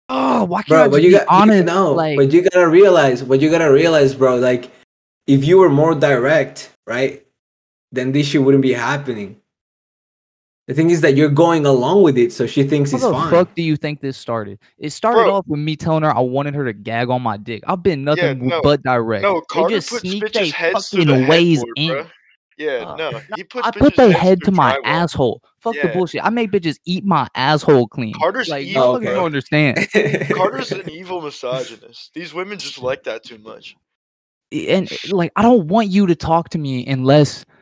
Oh, why can't I
bro.
just
But you
be
got
honest?
you know,
like,
but you gotta realize, what you gotta realize, bro. Like, if you were more direct, right, then this shit wouldn't be happening. The thing is that you're going along with it, so she thinks
How
it's fine.
How the fuck do you think this started? It started
Bro.
off with me telling her I wanted her to gag on my dick. I've been nothing
no.
but direct.
No,
they
Carter
just
puts
sneak
bitches' heads through
fucking
the
ways
headboard,
in.
bruh. Yeah,
Uh,
no, he puts
I put their head to my
drywall.
asshole. Fuck the bullshit. I make bitches eat my asshole clean.
Carter's
like you
evil,
fucking
bro.
don't understand.
Carter's an <laughs> evil misogynist. These women just like that too much.
and like I don't want you to talk to me unless y- y-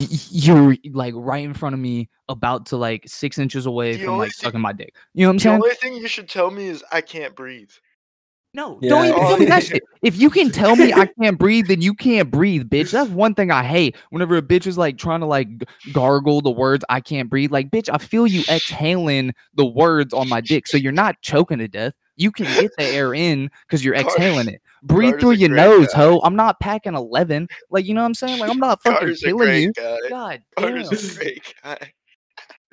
you're like right in front of me, about to like six inches away
The
from
only
like
thing-
sucking my dick. You know what I'm saying?
The
saying?
only thing you should tell me is I can't breathe.
No,
Yeah.
don't even tell me that shit. If you can tell me I can't breathe, then you can't breathe, bitch. That's one thing I hate. Whenever a bitch is like trying to like g- gargle the words I can't breathe, like bitch, I feel you exhaling the words on my dick, so you're not choking to death. You can get the air in because you're
Carter's-
exhaling it. Breathe
Carter's
through your nose,
guy.
ho. I'm not packing eleven. Like you know what I'm saying? Like I'm not fucking
Carter's a
killing
great
you.
guy.
God
Carter's
damn.
a great guy.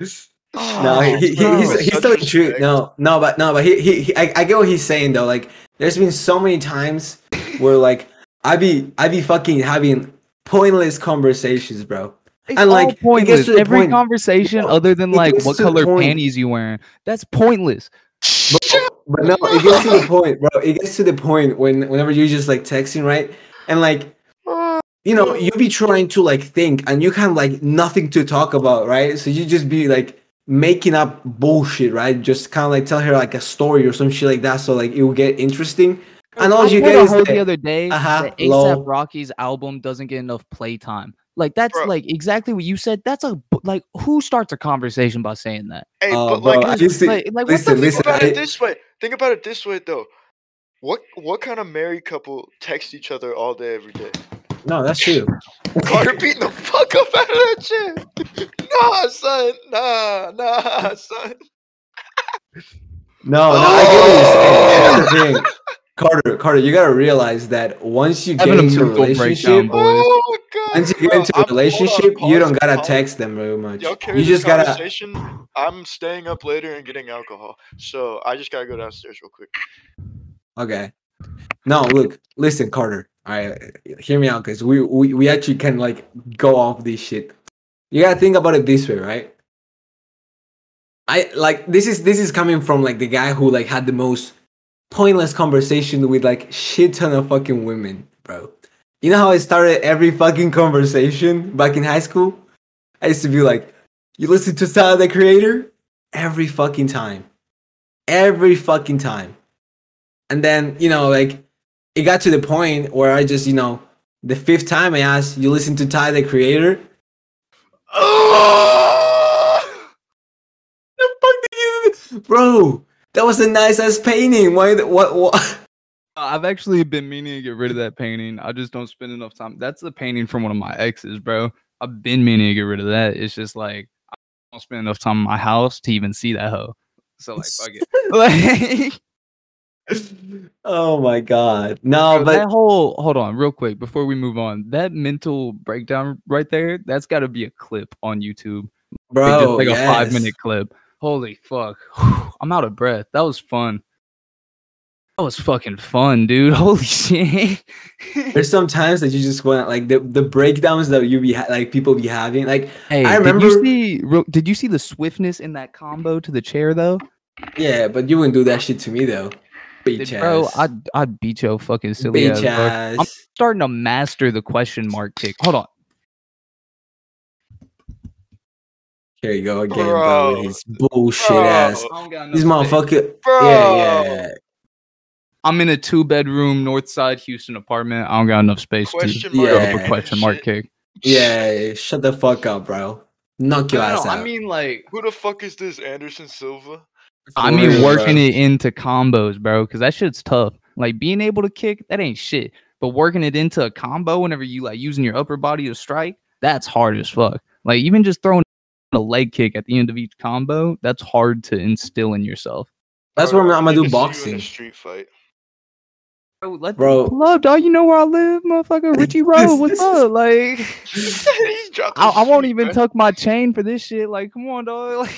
<sighs>
no, oh, he, he,
he-
he's, he's
Such
telling the truth. No, no, but no, but he, he, he I, I get what he's saying though. Like, there's been so many times where <laughs> like I be I be fucking having pointless conversations, bro.
It's
And, like,
pointless.
to
Every
point-
conversation,
No,
other than like what color panties you wearing, that's pointless.
But, but no, it gets to the point, bro. It gets to the point when whenever you're just like texting, right? And like you know, you be trying to like think and you have like nothing to talk about, right? So you just be like making up bullshit, right? Just kind of like tell her like a story or some shit like that, so like it will get interesting. And all
I
you
told
get
a
is
hoe the other day
uh-huh,
that ASAP. Rocky's album doesn't get enough playtime. Like that's
Bro.
like exactly what you said. That's a like who starts a conversation by saying that?
Hey,
Oh,
but like,
I
listen,
Like, like
listen,
what the
listen,
think about
I-
it this way. Think about it this way, though. What what kind of married couple text each other all day, every day?
No, that's true. <laughs>
Carter beating the fuck up out of that shit. <laughs> Nah, son. Nah, nah, son.
No, no, I get what you're saying. <laughs> Here's the thing. Carter, Carter, you gotta realize that once you get
Having a
into a
mental breakdown,
relationship,
boys.
Oh god.
once you get into
I'm-
a
hold on,
relationship, you don't gotta
pause.
text them very much.
Y'all carry
You just gotta.
I'm staying up later and getting alcohol, so I just gotta go downstairs real quick.
Okay. No, look, listen, Carter. All right, hear me out, because we, we we actually can like go off this shit. You gotta think about it this way, right? I like this is this is coming from like the guy who like had the most pointless conversation with like shit ton of fucking women, bro. You know how I started every fucking conversation back in high school? I used to be like, "You listen to Tyler the Creator?" Every fucking time, every fucking time. And then, you know, like it got to the point where I just, you know, the fifth time I asked, you listen to Ty the creator? Oh! <laughs> The fuck did you Bro, that was a nice ass painting. Why the, what what <laughs>
I've actually been meaning to get rid of that painting. I just don't spend enough time. That's a painting from one of my exes, bro. I've been meaning to get rid of that. It's just like I don't spend enough time in my house to even see that hoe. So like, fuck it. <laughs> Like, <laughs>
Oh my god. No, but
that whole hold on real quick before we move on. That mental breakdown right there, that's got to be a clip on YouTube.
Bro,
just like a five minute clip. Holy fuck. I'm out of breath. That was fun. That was fucking fun, dude. <laughs> Holy shit.
There's some times that you just want like the, the breakdowns that you be ha- like people be having. Like
hey,
I
did you see did you see the swiftness in that combo to the chair though?
yeah, but you wouldn't do that shit to me though.
Did-
Bitch
bro,
ass.
I'd I'd beat your fucking silly ass. bro. I'm starting to master the question mark kick. Hold on.
Here you go again, bro. with
Bro.
his bullshit
Bro.
ass. This motherfucker.
Bro.
Yeah, yeah.
I'm in a two bedroom north side Houston apartment. I don't got enough space
Question
to
mark
throw up
Yeah.
a question mark kick.
Yeah, shut the fuck up, bro. Knock your
No, no,
ass
no,
out.
I mean like
Who the fuck is this Anderson Silva?
I mean working
bro.
it into combos, bro, because that shit's tough. Like being able to kick, that ain't shit. But working it into a combo whenever you like using your upper body to strike, that's hard as fuck. Like even just throwing a leg kick at the end of each combo, that's hard to instill in yourself.
That's
Bro,
what I'm,
I
gonna do
to see you in a
boxing.
street fight.
Bro, let
Bro.
pull up, dog. You know where I live, motherfucker. Richie <laughs> Road, what's up? <laughs> Like <laughs> I, I won't even tuck my chain for this shit. Like, come on, dog. Like,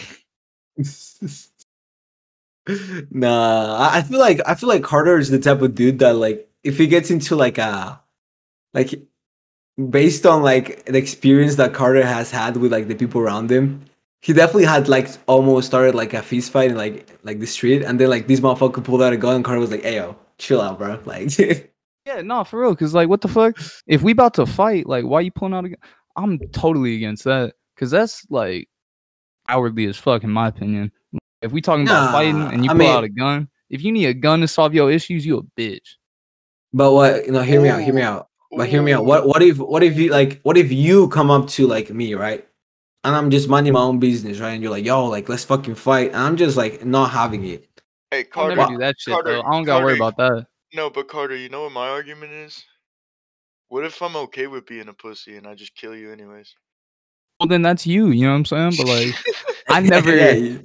nah, I, I feel like I feel like Carter is the type of dude that like if he gets into like a like based on like the experience that Carter has had with like the people around him, he definitely had like almost started like a feast fight in like like the street, and then like this motherfucker pulled out a gun, and Carter was like, "Hey yo, chill out, bro." <laughs> Like,
yeah, no, for real. Cause like, what the fuck? If we about to fight, like, why you pulling out a gun? I'm totally against that because that's like cowardly as fuck, in my opinion. If we talking about fighting and you
I
pull out a gun, if you need a gun to solve your issues, you a bitch.
But what? You know, hear me out. Hear me out. But hear me out. What? What if? What if you like? What if you come up to like me, right? And I'm just minding my own business, right? And you're like, "Yo, like, let's fucking fight." And I'm just like not having it.
Hey
I'll
Carter,
never do that shit
Carter,
though. I don't gotta worry about that.
no, but Carter, you know what my argument is? What if I'm okay with being a pussy and I just kill you anyways?
Well, then that's you. You know what I'm saying? But like, I <laughs> never,
yeah,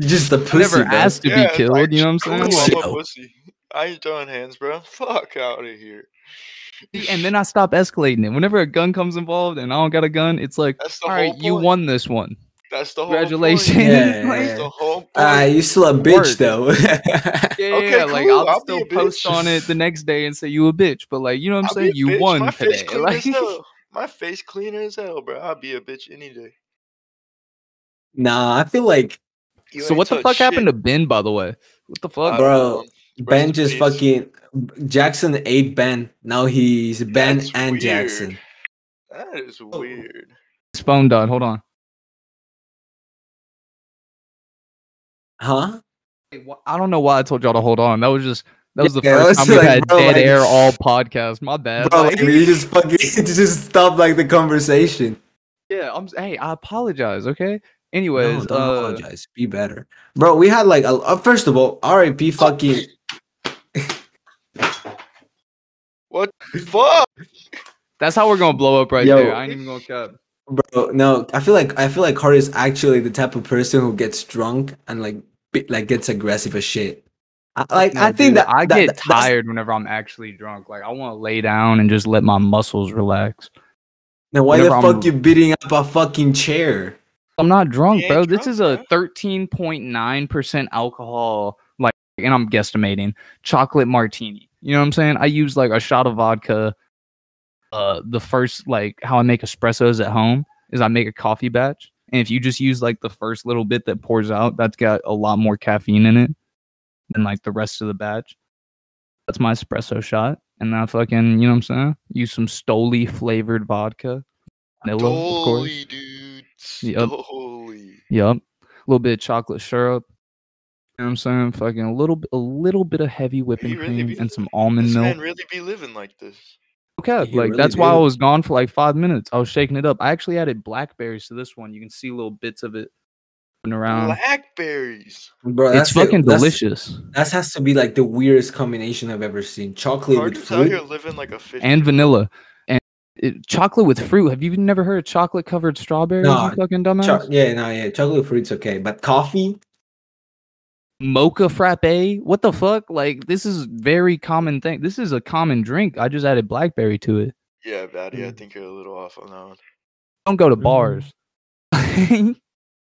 just a
I
pussy.
never
bro.
asked to
Yeah,
be killed.
like,
you know what I'm saying?
I'm a pussy. I ain't throwing hands, bro. <laughs> Fuck out of here.
And then I stop escalating it. Whenever a gun comes involved and I don't got a gun, it's like,
That's the whole
you won this one.
That's the whole
Congratulations.
Point. <laughs>
Yeah,
Like,
That's the whole point.
Ah, you still a bitch though. <laughs>
Yeah,
Okay,
yeah, like I'll,
I'll
still post
bitch.
on it the next day and say you a bitch. But like, you know what I'm
I'll
saying? You
bitch.
won
My
today.
face <laughs> clean
Like,
as hell. My face clean as hell, bro. I'll be a bitch any day.
nah, I feel like
You
so what the
touch
fuck happened to. Ben, by the way? What the fuck?
I
Bro,
don't know.
Ben just
peace.
fucking Jackson ate Ben. Now he's Ben
That's
and
weird.
Jackson.
That is
Oh.
weird.
His phone died. Hold on.
Huh?
I don't know why I told y'all to hold on. That was just that was the
Yeah,
first
was
time we
like,
had
bro,
dead
like-
air <laughs> all podcast. My bad.
Bro,
Like-
like, you just fucking <laughs> just stop like the conversation.
yeah, I'm. Hey, I apologize. Okay.
No,
Anyways,
don't
uh,
apologize. Be better, bro. We had like a uh, first of all, R.I.P. Fucking
What the fuck?
that's how we're gonna blow up right
Yo.
there. I ain't even gonna cap.
bro. No, I feel like I feel like Carter is actually the type of person who gets drunk and like bi- like gets aggressive as shit. I, like
No,
I think
dude,
that
I
that-
get
that-
tired whenever I'm actually drunk. Like I want to lay down and just let my muscles relax.
Then why the fuck
I'm-
you beating up a fucking chair?
I'm not drunk, bro.
ain't
This
drunk,
is a 13.9% alcohol, like, and I'm guesstimating chocolate martini. You know what I'm saying? I use like a shot of vodka. Uh, the first like how I make espressos at home is I make a coffee batch, and if you just use like the first little bit that pours out, that's got a lot more caffeine in it than like the rest of the batch. That's my espresso shot, and then I fucking you know what I'm saying? Use some Stoli flavored vodka, vanilla, of course.
Stoli, dude.
Yup.
Stoli.
Yep. A little bit of chocolate syrup. You know what I'm saying? Fucking a little bit a little bit of heavy whipping
He really
cream
be
and some almond
This
milk.
man really be living like this.
Okay,
He
like
really
that's why I was gone for like five minutes. I was shaking it up. I actually added blackberries to this one. You can see little bits of it moving around.
Blackberries.
Bro,
it's
that's the-
fucking
that's-
delicious.
That has to be like the weirdest combination I've ever seen. Chocolate with
Carter's out here
fruit.
living like a fish.
And vanilla. And it, chocolate with fruit. Have you never heard of chocolate covered strawberries,
Nah,
you fucking dumbass?
Cho- yeah, no, yeah, chocolate with fruit's okay, but coffee.
Mocha frappe what the fuck like this is very common thing this is a common drink i just added blackberry to it
Yeah, Batty, I
Mm.
think you're a little off on that one.
don't go to
Mhm.
bars <laughs>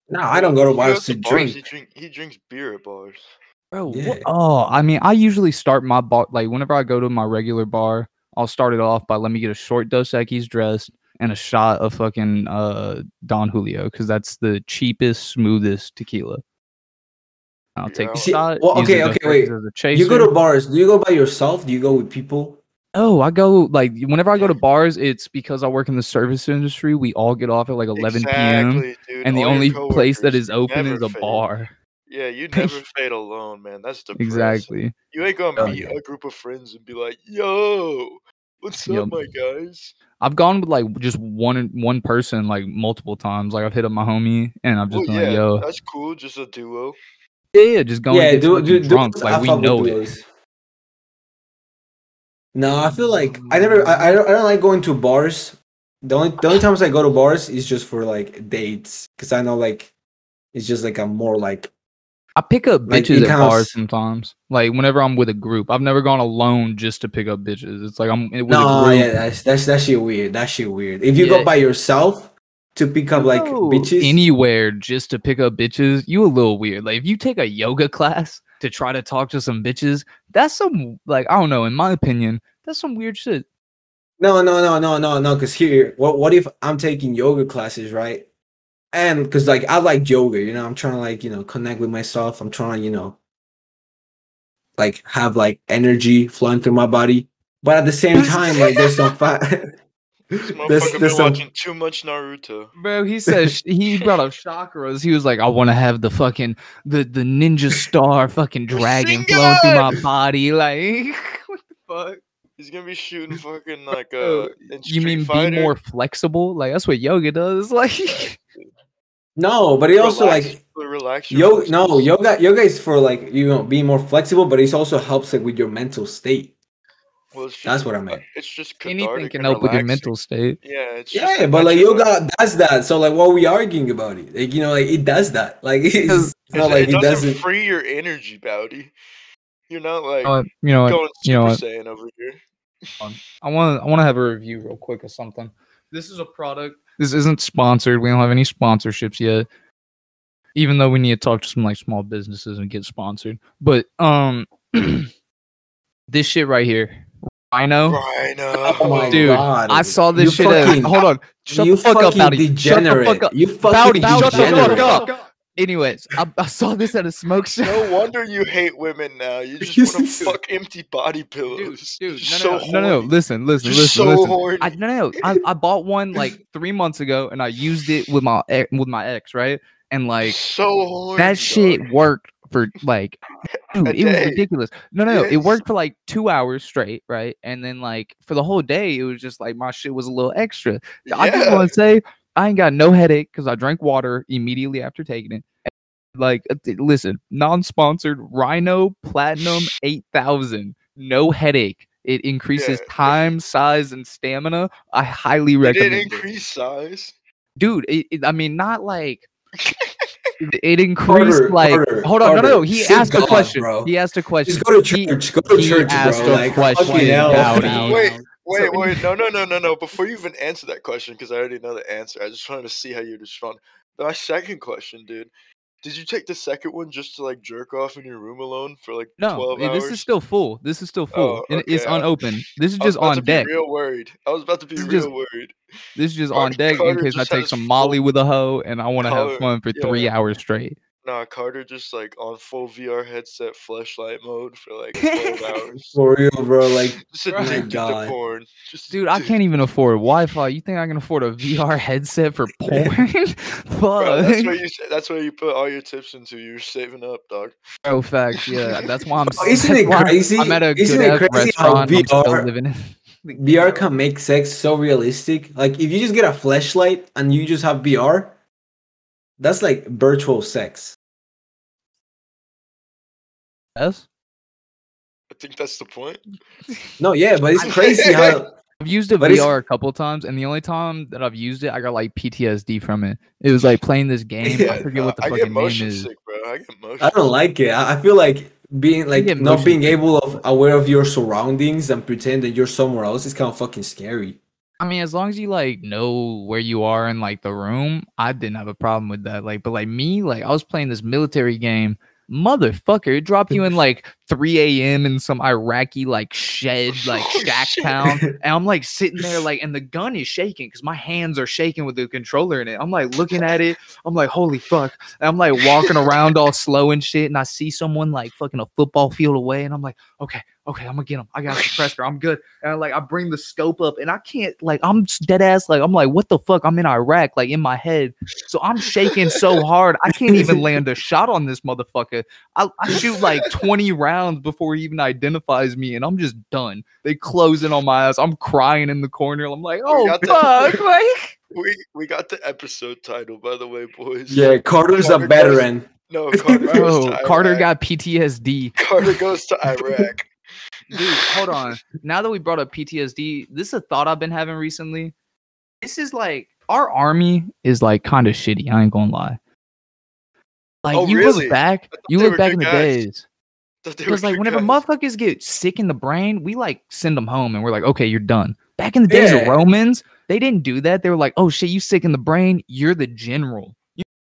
No, I don't go to
He
bars
goes
to
bars,
drink.
He, drink. he drinks beer at bars.
bro what-
Yeah.
oh i mean i usually start my bar like whenever i go to my regular bar i'll start it off by let me get a short dos equis dressed and a shot of fucking uh don julio because that's the cheapest smoothest tequila i'll take
See,
shot
well,
use
okay,
Dos
okay, wait.
Equis chaser.
You go to bars. Do you go by yourself? Do you go with people?
Oh, I go like whenever I go to bars, it's because I work in the service industry. We all get off at like 11 p.m.
Dude.
and the
all your
only place that
coworkers,
is
you
open is a
fade.
bar.
Yeah, you <laughs> never fade alone, man. That's depressing.
Exactly.
You ain't gonna
Oh,
meet
yeah.
a group of friends and be like, "Yo, what's
Yup.
up, my guys?"
I've gone with like just one one person like multiple times. Like I've hit up my homie and I've just
Well,
been
Oh, yeah,
like, "Yo,
that's cool. Just a duo.
Yeah, yeah, just go
yeah, do, do, do,
drunk."
I
Like we know it.
No, I feel like I never. I, I don't. I don't like going to bars. The only the only times I go to bars is just for like dates, because I know like it's just like a more like
I pick up
Like,
bitches
it
at bars sometimes. Like whenever I'm with a group, I've never gone alone just to pick up bitches. It's like I'm with a
no, yeah, that's that's that shit weird. That shit weird. If you
Yeah.
go by yourself to pick up like
go
bitches,
anywhere just to pick up bitches, you a little weird. Like if you take a yoga class to try to talk to some bitches, that's some like I don't know. In my opinion, that's some weird shit.
No, no, no, no, no, no. Because here, what what if I'm taking yoga classes, right? And because like I like yoga, you know, I'm trying to like you know connect with myself. I'm trying to you know like have like energy flowing through my body, but at the same <laughs> time, like there's some fat. <laughs>
This motherfucker
That's-
been
some-
watching too much Naruto.
Bro, he says he <laughs> brought up chakras. He was like, I want to have the fucking the the ninja star fucking dragon flowing through my body. <laughs> Like, <laughs> what the fuck?
He's gonna be shooting fucking like uh.
You mean
Fighter.
be more flexible? Like that's what yoga does. Like,
No, but it also like
relax. your
yo
muscles.
no yoga yoga is for like you know being more flexible, but it also helps like with your mental state.
Well, it's
That's what I meant.
It's just
anything can
and
help with your mental state.
Yeah, it's just
Yeah, but like
mental-
yoga does that. So like, what are we arguing about it? Like you know, like it does that. Like <laughs> it's, it's
It's-
not like
it
it
doesn't
doesn't.
free your energy, Bowdy. You're not like
You know? You know what?
going
you know
Super
what?
Over here.
I want to I want to have a review real quick of something. This is a product. This isn't sponsored. We don't have any sponsorships yet. Even though we need to talk to some like small businesses and get sponsored. But um <clears throat> this shit right here. Rhino.
Rhino.
Oh my
Dude,
god!
I saw this
You
shit. at-
fucking-
hold on. Shut
you
the fuck up,
fucking
Bowdy. Shut the
degenerate.
fuck up.
You fucking
Bowdy, shut the fuck up. Anyways, I, I saw this at a smoke show.
No wonder you hate women now. You <laughs> just want to fuck empty body pillows.
dude,
You're
no, no,
so
no, no, no,
horny.
listen, listen,
You're
listen,
so
listen.
horny.
I no, no, I, I bought one like <laughs> three months ago, and I used it with my ex, with my ex, right? And like
so horny.
that
dog.
shit worked for like, <laughs> dude, it was ridiculous. No, no, no, it worked for like two hours straight, right? And then like for the whole day, it was just like my shit was a little extra. I just want to say I ain't got no headache because I drank water immediately after taking it. Like, uh, listen, non-sponsored Rhino Platinum 8000, no headache. It increases
Yeah.
time, size, and stamina. I highly recommend
did
it.
increase size.
dude. It, it- I mean, not like <laughs> it, it increased
Carter,
like.
Carter,
hold on, no, no. He
seek
asked a question.
bro.
He asked a question.
Just go to
He-
church. Go to
he
church,
asked
bro.
a
Like
question,
fucking hell.
Dowdy.
Wait, wait, wait. No, no, no, no, no. Before you even answer that question, because I already know the answer, I just wanted to see how you'd respond. My second question, dude. Did you take the second one just to like jerk off in your room alone for like
No,
twelve
eh,
hours?
this is still full. This is still full.
Oh,
It's
okay, I-
unopened. This is just on deck.
Real worried. I was about to be
This
real
just-
worried.
This is just
Carter-
on deck in case I take some Molly with a hoe and I want to have fun for three hours straight.
Nah, Carter just like on full VR headset flashlight mode for like twelve <laughs> hours.
For real, bro. Like <laughs>
Just
Right.
addicted to porn. Just
Dude, I can't even afford Wi-Fi. You think I can afford a VR headset for <laughs> porn?
Bro, that's where you. That's where you put all your tips into. You're saving up, dog.
Oh, facts. Yeah, that's why I'm.
Oh, isn't it crazy?
I'm at a
Isn't
good
it
ass
crazy how
restaurant. I'm still
VR
living in.
VR can make sex so realistic. Like if you just get a flashlight and you just have VR, that's like virtual sex.
Yes.
I think that's the point.
No, yeah, but it's <laughs> crazy how <laughs>
I've used it
But it's-
VR a couple times, and the only time that I've used it, I got like PTSD from it. It was like playing this <laughs> game. I forget
nah,
what the
I get
fucking name
motion
is.
sick, bro. I get motion.
I don't like it. I I feel like being like
get
not
motion
being
sick.
able of aware of your surroundings and pretend that you're somewhere else is kind of fucking scary.
I mean, as long as you like know where you are in like the room, I didn't have a problem with that. Like, but like me, like I was playing this military game, motherfucker, it dropped you in <laughs> like 3 a.m. in some Iraqi like shed, <laughs> like
Oh,
shack
shit.
town, and I'm like sitting there, <laughs> like, and the gun is shaking because my hands are shaking with the controller in it. I'm like looking at it, I'm like, holy fuck, and I'm like walking around all slow and shit, and I see someone like fucking a football field away, and I'm like, okay, okay, I'm gonna get him. I got a suppressor. I'm good. And I, like I bring the scope up, and I can't like I'm dead ass. Like I'm like, what the fuck? I'm in Iraq, like in my head. So I'm shaking so <laughs> hard, I can't even land a shot on this motherfucker. I, I shoot like <laughs> 20 rounds before he even identifies me, and I'm just done. They close in on my ass. I'm crying in the corner. I'm like, oh
got the-
fuck, <laughs> like.
We we got the episode title, by the way, boys.
Yeah, Carter's a
Carter goes-
veteran.
No, Carter goes
Bro,
to
Carter got PTSD.
Carter goes to Iraq.
Dude, hold on. <laughs> Now that we brought up PTSD, this is a thought I've been having recently. This is like our army is like kind of shitty. I ain't gonna lie. Like
Oh,
you
really?
look back, you look back in
good
the
guys.
days. Because like whenever
guys.
motherfuckers get sick in the brain, we like send them home and we're like, okay, you're done. Back in the days of Romans, they didn't do that. They were like, oh shit, you sick in the brain, you're the general.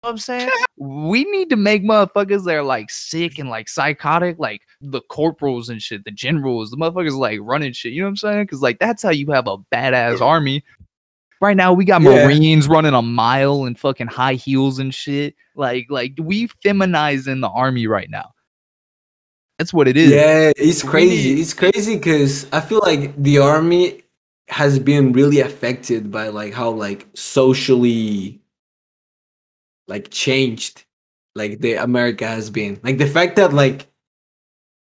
What I'm saying? <laughs> we need to make motherfuckers that are like sick and like psychotic, like the corporals and shit, the generals, the motherfuckers like running shit. You know what I'm saying? Because like that's how you have a badass army. Right now, we got
Yeah.
Marines running a mile in fucking high heels and shit. Like, like we feminizing the army right now. That's what it is.
Yeah, it's crazy. It's crazy because I feel like the army has been really affected by like how like socially like changed like the America has been. Like the fact that like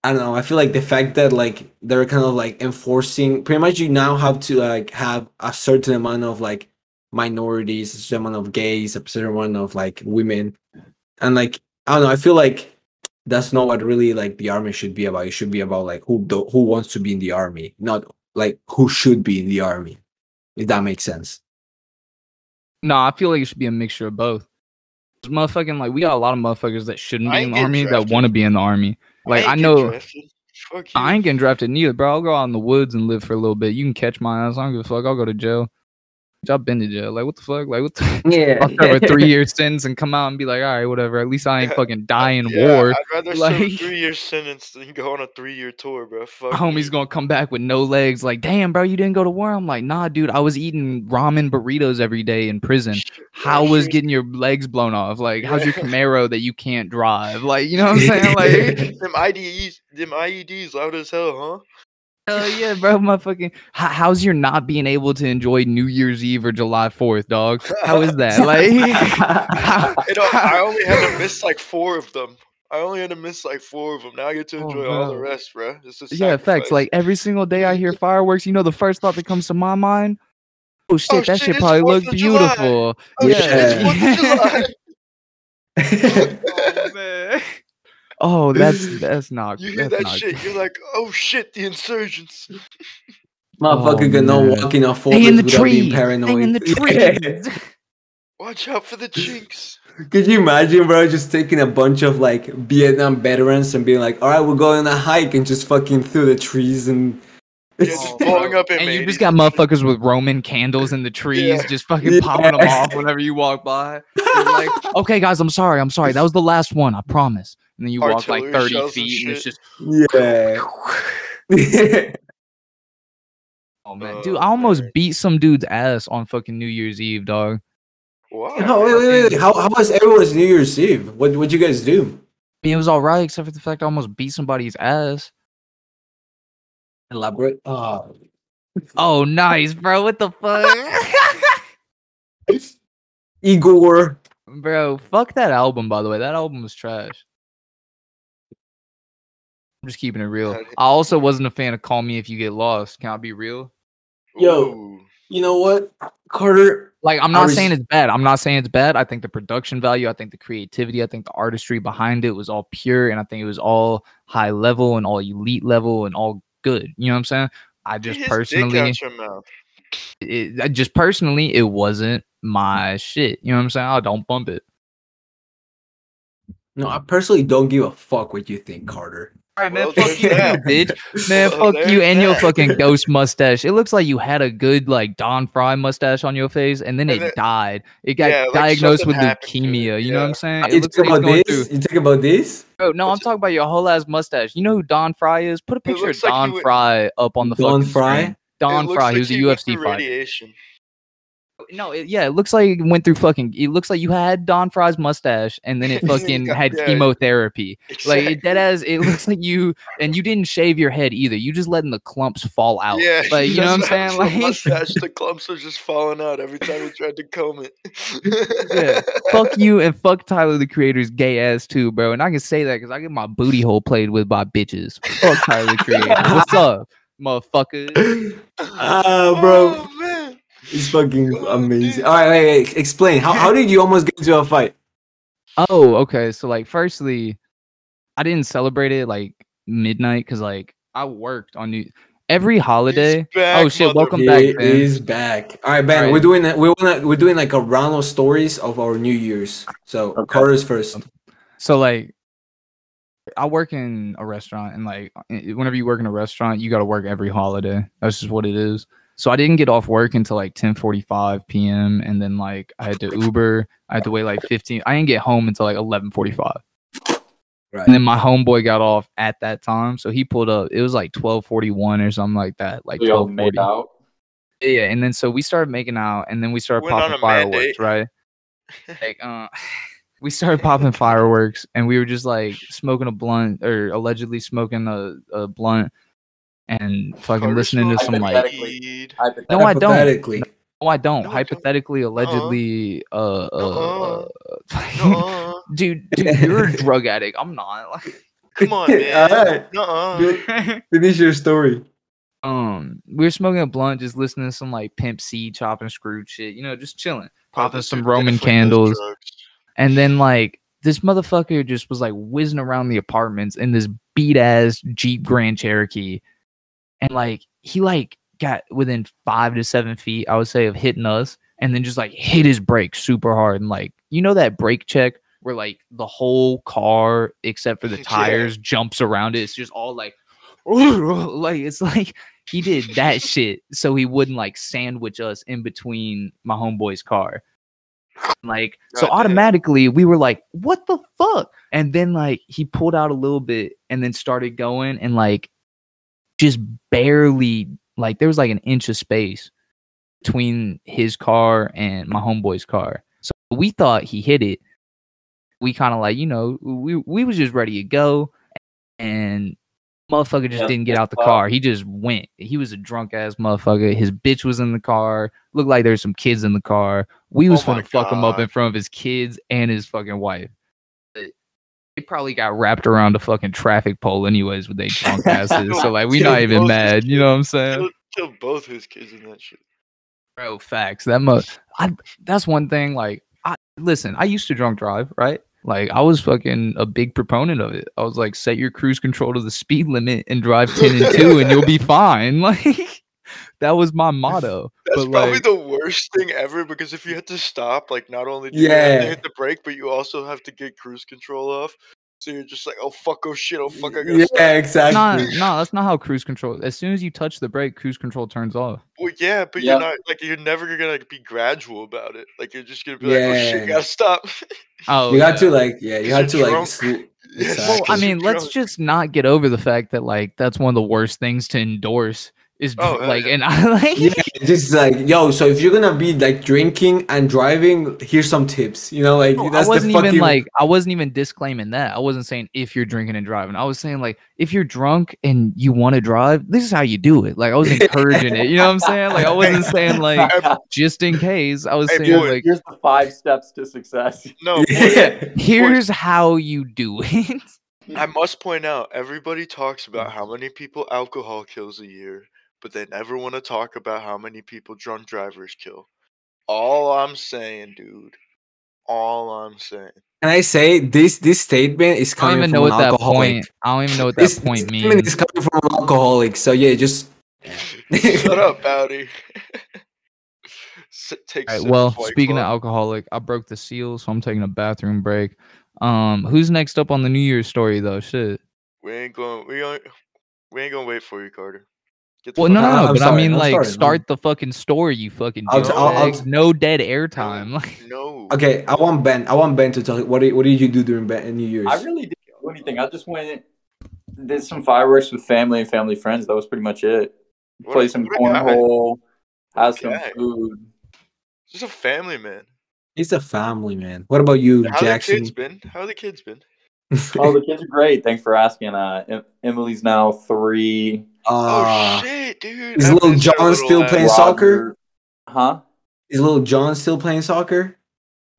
I don't know, I feel like the fact that like they're kind of like enforcing pretty much you now have to like have a certain amount of like minorities, a certain amount of gays, a certain amount of like women. And like I don't know, I feel like that's not what really like the army should be about. It should be about like who do, who wants to be in the army, not like who should be in the army. If that makes sense.
No, I feel like it should be a mixture of both. Motherfucking like we got a lot of motherfuckers that shouldn't be in the army that want to be in the army. Like
ain't
I know
drafted.
I ain't getting drafted neither, bro. I'll go out in the woods and live for a little bit. You can catch my ass. I don't give a fuck. I'll go to jail. Bitch, I've been to jail. Like what the fuck? Like what the <laughs>
Yeah. <laughs>
I'll serve a three <laughs> year sentence and come out and be like, all right, whatever. At least I ain't fucking die in
Yeah,
war.
I'd rather serve a
like-
three year sentence than go on a three year tour, bro. Fuck
Homie's
you.
gonna come back with no legs. Like, damn, bro, you didn't go to war. I'm like, nah, dude. I was eating ramen burritos every day in prison. How was getting your legs blown off? Like, how's your Camaro that you can't drive? Like, you know what I'm saying? Like,
them IDEs, them IEDs loud as hell, huh?
Hell yeah, bro, motherfucking. How, how's your not being able to enjoy New Year's Eve or July 4th, dog? How is that? <laughs> Like, how-
You know, I only had to miss like four of them. I only had to miss like four of them. Now I get to
Oh,
enjoy all the rest, bro. It's a
Yeah, facts. Like every single day I hear fireworks, you know, the first thought that comes to my mind, oh, oh shit,
Oh,
that
shit,
shit probably
4th
look beautiful.
oh
Yeah.
shit, it's Fourth of <laughs> July. <laughs>
oh man. Oh, that's <laughs> that's not.
You hear
that's
that
not
shit, you're like, oh shit, the insurgents. <laughs>
Motherfucker
Oh,
cannot
man.
walk in a
Stay
forest
in the
without being
trees.
paranoid.
Stay in the
Yeah.
trees. <laughs>
Watch out for the chinks.
Could you imagine, bro, just taking a bunch of like Vietnam veterans and being like, "All right, we're going on a hike," and just fucking through the trees and it's
just blowing up
and you just got motherfuckers with Roman candles in the trees,
Yeah.
just fucking popping them off whenever you walk by. Like, okay, guys, I'm sorry, I'm sorry. That was the last one, I promise. And then you walk like 30
shells and
feet, and it's just,
yeah. <laughs>
oh man,
Oh,
dude, I almost beat some dude's ass on fucking New Year's Eve, dog.
Wow.
How, wait, wait, wait, wait. How, how was everyone's New Year's Eve? What what'd you guys do?
I mean, it was all right, except for the fact I almost beat somebody's ass.
Elaborate. Oh.
Oh, nice, bro. What the fuck? <laughs>
Igor.
bro, fuck that album, by the way. That album was trash. I'm just keeping it real. I also wasn't a fan of Call Me If You Get Lost. Can I be real?
Yo.
Ooh.
You know what, Carter?
Like, I'm
I
not saying it's bad. I'm not saying it's bad. I think the production value, I think the creativity, I think the artistry behind it was all pure, and I think it was all high level and all elite level and all good. You know what I'm saying? I just
his
personally,
out your mouth.
it, I just personally, it wasn't my shit. You know what I'm saying? I don't bump it.
No, I personally don't give a fuck what you think, Carter.
All right,
Well,
man. Fuck
there's
you,
that.
bitch. Man,
Well,
fuck you
there's
and your <laughs> fucking <laughs> ghost mustache. It looks like you had a good like Don Frye mustache on your face, and then
And
it
it-
died. It got
Yeah, like
diagnosed with
something happened to it,
leukemia. You know what. I'm saying? Ah, it
You
looks
talk
like
about this?
through.
You talk about this?
Bro, no, I'm talking about your whole ass mustache. You know who Don Frye is? Put a picture of
looks like he
Don Frye up on the
Don
fucking
Frye?
screen. Don Frye,
like
he was a UFC
through
fighter.
Radiation.
No, it, yeah, it looks like it went through fucking. It looks like you had Don Frye's mustache, and then it <laughs> fucking had
Yeah.
chemotherapy. Like it dead as it looks like you, and you didn't shave your head either. You just letting the clumps fall out.
Yeah,
like <laughs> you know what I'm saying? Like
mustache, the clumps are just falling out every time he tried to comb it.
Yeah, fuck you and fuck Tyler the Creator's gay ass too, bro. And I can say that because I get my booty hole played with by bitches. Fuck Tyler the Creator. What's up, motherfucker? <laughs>
Ah, bro.
Man.
It's fucking amazing.
dude.
All right, wait, wait, explain. How, how did you almost get into a fight?
Oh, okay. So like, firstly, I didn't celebrate it like midnight because like I worked on New every holiday.
back,
Oh, shit, welcome back,
He
Ben.
is back. All right, Ben.
All right.
We're doing that. We wanna we're doing like a round of stories of our New Year's. So
Okay.
Carter's first.
So like, I work in a restaurant, and like, whenever you work in a restaurant, you got to work every holiday. That's just what it is. So I didn't get off work until like 10:45 p.m. and then like I had to Uber. I had to wait like 15. I didn't get home until like 11:45.
Right.
And then my homeboy got off at that time, so he pulled up. It was like 12:41 or something like that, like
We all made
12:40.
out.
Yeah, and then so we started making out, and then we started
Went
popping fireworks,
mandate.
right? <laughs> Like, uh, <laughs> we started popping fireworks, and we were just like smoking a blunt, or allegedly smoking a, a blunt. And fucking
Carter
listening to some like
Hypothetically.
No, I don't.
Hypothetically.
no, I don't.
No, I don't.
Hypothetically, allegedly, uh, uh,
Nuh-uh. <laughs>
dude, dude, you're a drug addict. I'm not. Like, <laughs>
Come on, man. <laughs>
Alright.
Nuh-uh.
Finish your story.
um, we were smoking a blunt, just listening to some like Pimp C, chopping Screw shit. You know, just chilling, popping
This
some
dude
Roman candles. And then like this motherfucker just was like whizzing around the apartments in this beat ass Jeep Grand Cherokee. And like he like got within five to seven feet, I would say, of hitting us, and then just like hit his brake super hard. And like, you know that brake check where like the whole car, except for the <laughs>
Yeah.
tires, jumps around it. It's just all like <laughs> like it's like he did that <laughs> shit so he wouldn't like sandwich us in between my homeboy's car. Like so
Goddamn.
automatically we were like, what the fuck? And then like he pulled out a little bit and then started going and like just barely like there was like an inch of space between his car and my homeboy's car. So we thought he hit it. We kind of like, you know, we we was just ready to go and motherfucker just
Yeah,
didn't get out the car. He just went. He was a drunk ass motherfucker. His bitch was in the car. Looked like there's some kids in the car. We was
Oh
gonna fuck him up in front of his kids and his fucking wife. But They probably got wrapped around a fucking traffic pole anyways with their drunk <laughs> asses. So like we not even mad. You know what I'm saying?
Kill, kill both his kids in that shit.
Bro, facts. That mu- I that's one thing. Like, I listen. I used to drunk drive, right? Like, I was fucking a big proponent of it. I was like, set your cruise control to the speed limit and drive ten and two, and you'll be <laughs> fine. <laughs> Like, that was my <laughs> motto.
That's
but
probably
like,
the worst thing ever because if you had to stop, like not only do you have
Yeah.
to hit the brake, but you also have to get cruise control off. So you're just like, oh fuck, oh shit, oh fuck, I gotta
Yeah,
stop.
not,
exactly.
no, that's not how cruise control. As soon as you touch the brake, cruise control turns off.
Well, yeah, but
Yeah.
you're not like you're never gonna like, be gradual about it. Like you're just gonna be like, oh shit,
Yeah.
gotta stop.
Oh,
you
yeah.
had to like, yeah, you
You're
had to like.
drunk.
sl- <laughs>
Yeah,
Exactly.
Well, I mean, let's
drunk.
just not get over the fact that like that's one of the worst things to endorse is
Oh,
dr-
uh,
like,
yeah.
and I <laughs> like.
yeah, just like yo. So if you're gonna be like drinking and driving, here's some tips. You know, like
No,
that's
I wasn't
the fucking
even like I wasn't even disclaiming that. I wasn't saying if you're drinking and driving. I was saying like if you're drunk and you want to drive, this is how you do it. Like I was encouraging it. You know what I'm saying? Like I <laughs> wasn't saying like just in case. I was
Hey,
saying
boy,
like
Here's the five steps to success. <laughs>
No, boy,
yeah.
here's how you do it.
I must point out, everybody talks about mm. how many people alcohol kills a year, but they never want to talk about how many people drunk drivers kill. All I'm saying, dude. All I'm saying.
Can I say this? This statement is
I don't
coming
even
from
know
an
what that
alcoholic.
point. I don't even know what that
This, this
point
statement
means.
is coming from an alcoholic. So yeah, just <laughs>
Shut up, Bowdy. <laughs> S- Take a
All right,
sip
well,
White
speaking of alcoholic, I broke the seal, so I'm taking a bathroom break. Um, who's next up on the New Year's story though? Shit.
we ain't going. We ain't. We ain't gonna wait for you, Carter. Get the
Well, no, no,
out.
I'm
no, but I mean,
I'm
like,
sorry,
start the fucking story, you fucking
I'll t-
I'll- I'll
t-
No dead airtime. <laughs> Like,
No.
okay. I want Ben. I want Ben to tell. you What did, what did you do during Ben New Year's?
I really didn't do anything. I just went, did some fireworks with family and family friends. That was pretty much it.
What
Play
a-
some
what a guy.
cornhole, have some food.
Just a family man.
He's a family man. What about you, Jackson?
How the kids been? How the kids been?
Oh, the kids are great. Thanks for asking. Uh, em- Emily's now three.
Uh,
oh shit, dude.
is little John still
lad.
playing soccer?
Huh?
is little John still playing soccer?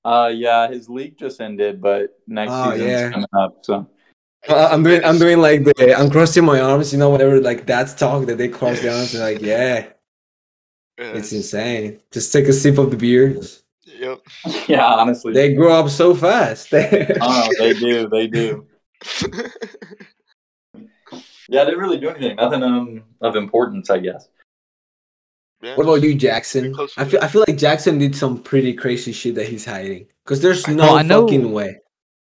Uh, yeah, his league just ended, but next
Oh,
season's
yeah.
coming up. So
Uh, I'm doing. I'm doing like the. I'm crossing my arms. You know, whenever like dads talk, that they cross their arms. And like, yeah,
Yeah,
it's insane. Just take a sip of the beer.
Yep. <laughs>
yeah, honestly,
They grow up so fast. <laughs>
oh, they do, they do. <laughs> Yeah, I didn't really do anything. Nothing um, of importance, I guess.
Yeah,
What about you, Jackson? I feel. I feel like Jackson did some pretty crazy shit that he's hiding. Cause there's no
Well, I know-
fucking way.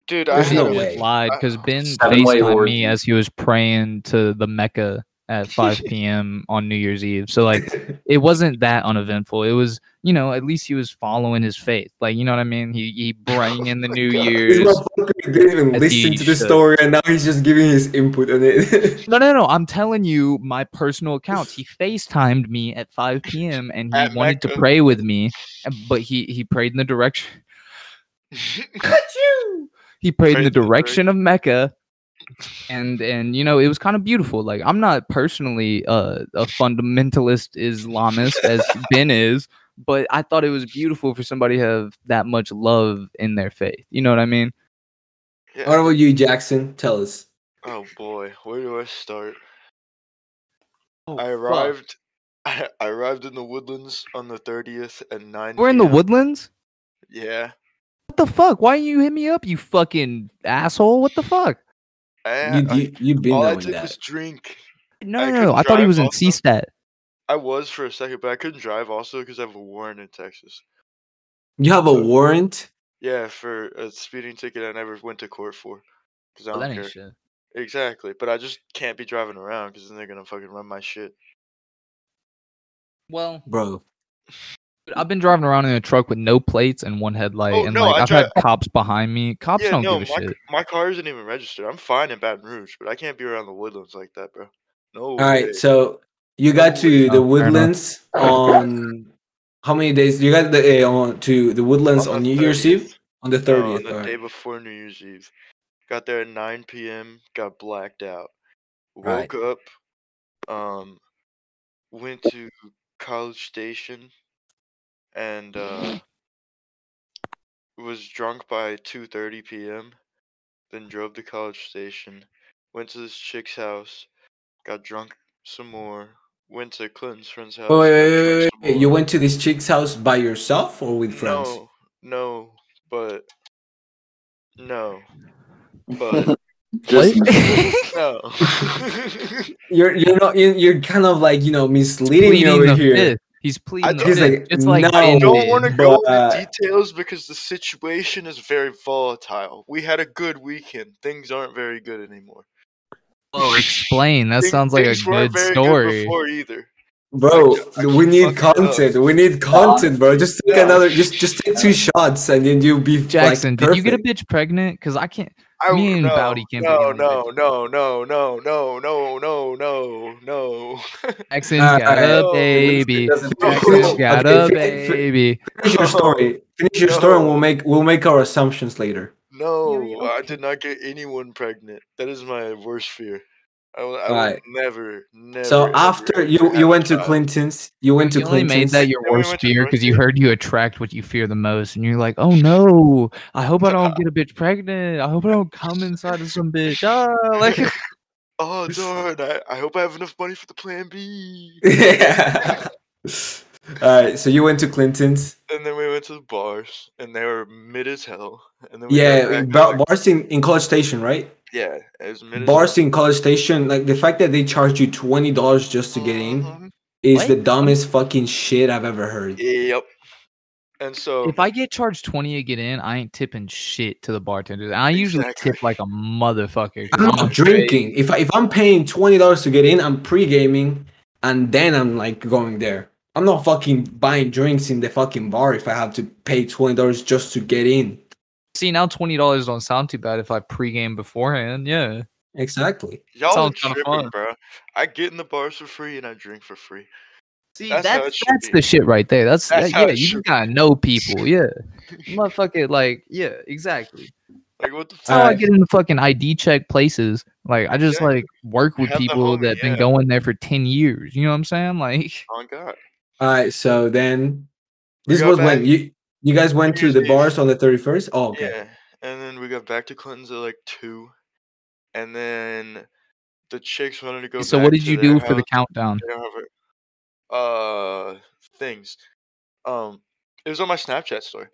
Dude, I
There's no way.
lied because Ben
Seven-way
FaceTimed me as he was praying to the Mecca at 5 <laughs> p.m. on New Year's Eve. So like, it wasn't that uneventful. It was, you know, at least he was following his faith. Like, you know what I mean? He he bring in the <laughs> New
God.
This
Year's.
motherfucker didn't even listen
he
to the
should.
story, and now he's just giving his input on it. <laughs>
No, no, no. I'm telling you my personal accounts. He FaceTimed me at 5 p.m. and he
At
wanted to pray with me, but he he prayed in the direction. He prayed in
Prayed
the
in the
direction of Mecca, and and you know it was kind of beautiful. Like I'm not personally uh, a fundamentalist Islamist as Ben is, but I thought it was beautiful for somebody to have that much love in their faith. You know what I mean?
Yeah.
What about you, Jackson? Tell us.
Oh boy, where do I start?
Oh,
I arrived. <laughs> I, arrived in the woodlands on the thirtieth at nine.
We're in the woodlands.
Yeah.
What the fuck? Why didn't you hit me up, you fucking asshole? What the fuck?
I,
You,
I-
you, you've been
all I
knowing
did
that.
was drink.
No,
I
no, no. I thought he was in
also.
CStat.
I was for a second, but I couldn't drive also because I have a warrant in Texas.
You have a warrant?
Yeah, for a speeding ticket I never went to court for. Because I don't
that
care.
shit.
Exactly, but I just can't be driving around because then they're gonna fucking run my shit.
Well,
Bro.
I've been driving around in a truck with no plates and one headlight,
Oh,
and
no,
like
I
I've
dri-
had cops behind me. Cops
yeah,
don't
no,
give a
my,
shit.
my car isn't even registered. I'm fine in Baton Rouge, but I can't be around the woodlands like that, bro. No
All
way.
right, so you got to
Oh,
the woodlands on how many days? You got the uh, on to the woodlands on,
the
New Year's Eve on the
No,
thirtieth.
on the day before New Year's Eve. Got there at 9 p.m. Got blacked out.
Right.
Woke up. Um, went to College Station, and uh, <laughs> was drunk by 2:30 p.m. Then drove to College Station. Went to this chick's house. Got drunk some more. Went to Clinton's friend's house.
Wait, wait, wait, wait, wait. You went to this chick's house by yourself or with friends?
No, no, but no, but <laughs>
Just <laughs>
no.
You're you're not you're, you're kind of like you know misleading me over here.
fifth. He's pleading the
He's like,
it's like
no,
I don't want to go
but-
into details because the situation is very volatile. We had a good weekend. Things aren't very good anymore.
Oh, explain. That
Thing-
sounds like a
things weren't
good
very
story.
before either.
Bro,
Like, I
we need
fucking up.
content. We need content, bro. Just take
Yeah.
another. Just just take two shots, and then you'll be
Jackson,
like,
did you get a bitch pregnant? Because I can't.
I
Me and
no,
Bowdy can't be
no,
getting
no, no, no, no, no, no, no, no, no.
Jackson's
Alright,
got a baby.
It doesn't-
Jackson's
No.
got
Okay,
a
fin- fin-
baby.
Finish your story. Finish your story, and we'll make we'll make our assumptions later.
No, I did not get anyone pregnant. That is my worst fear. I will, I
Right.
will never, never.
So after you you went to. Clinton's, you went to
You only made that your worst fear because you heard you attract what you fear the most, and you're like, "Oh no, I hope I don't <laughs> get a bitch pregnant. I hope I don't come inside of some bitch." Ah, like <laughs> <laughs>
Oh darn! I, I hope I have enough money for the plan B.
yeah. All right, so you went to Clinton's.
And then we went to the bars, and they were mid as hell. And then we
Yeah,
back
ba-
at, like-
bars in, in College Station, right?
Yeah, it was as
Bars in College Station, like the fact that they charge you twenty dollars just to get in
Mhm.
is
What?
the dumbest fucking shit I've ever heard.
Yep. And so
if I get charged twenty to get in, I ain't tipping shit to the bartenders. I usually
Exactly.
tip like a motherfucker.
I'm
I'm
not
straight-
drinking. If I, if I'm paying twenty dollars to get in, I'm pre gaming, and then I'm like going there. I'm not fucking buying drinks in the fucking bar if I have to pay twenty dollars just to get in.
See now twenty dollars don't sound too bad if I pregame beforehand. Yeah.
Exactly.
y'all are
sounds kinda
tripping,
fun.
bro. I get in the bars for free and I drink for free.
See,
That's
that's that's,
it should be.
the shit right there. That's,
That's
that- yeah. You just gotta know people. Yeah, <laughs> motherfucker. Like yeah, exactly.
Like what the
That's how I
Alright.
get into fucking ID check places. Like I just
Exactly.
like work with people
homie,
that been going there for ten years. You know what I'm saying? <laughs> Like
Oh God.
All right. So then, this
got
was when you you guys went to the bars on the thirty first. Oh, okay.
Yeah. And then we got back to Clinton's at like two. And then the chicks wanted to go
so.
back
What did you
their
do for the countdown?
They don't have it. Uh things. Um it was on my Snapchat story.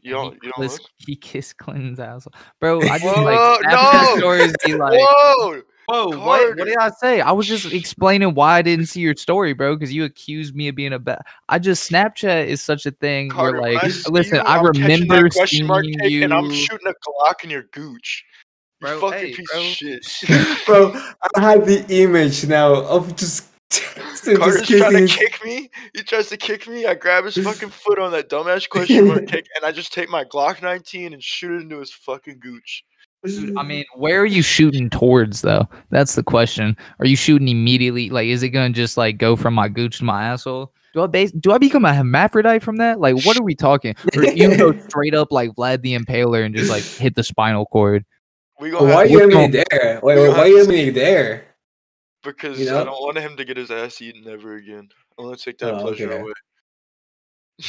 You don't
he,
you don't
kissed,
look?
he kissed Clinton's asshole, bro. I just
Whoa,
like
no!
Stories be <laughs> like,
Whoa!
Whoa, what? What did I say? I was just explaining why I didn't see your story, bro, because you accused me of being a bad. I just Snapchat is such a thing
Carter,
where like,
see
listen,
you,
I
I'm
remember seeing
mark
you.
and I'm shooting a Glock in your gooch. You
Bro,
fucking
hey,
piece
bro.
of shit. <laughs>
Bro, I have the image now of just. <laughs> Jackson
Carter's
just
trying to kick me. He tries to kick me. I grab his fucking <laughs> foot on that dumbass question mark kick, and I just take my Glock 19 and shoot it into his fucking gooch.
Dude, I mean, <laughs> where are you shooting towards though? That's the question. Are you shooting immediately? Like, is it gonna just like go from my gooch to my asshole? Do I base, do I become a hermaphrodite from that? Like, what are we talking? <laughs> Or you go straight up like Vlad the Impaler and just like hit the spinal cord?
We
Why
gonna
are
have
you
to-
eliminating there? Wait, wait, why are
have
you
to-
eliminating there?
because
you
I don't want him to get his ass eaten ever again. I want to take that
Oh,
pleasure
okay.
away.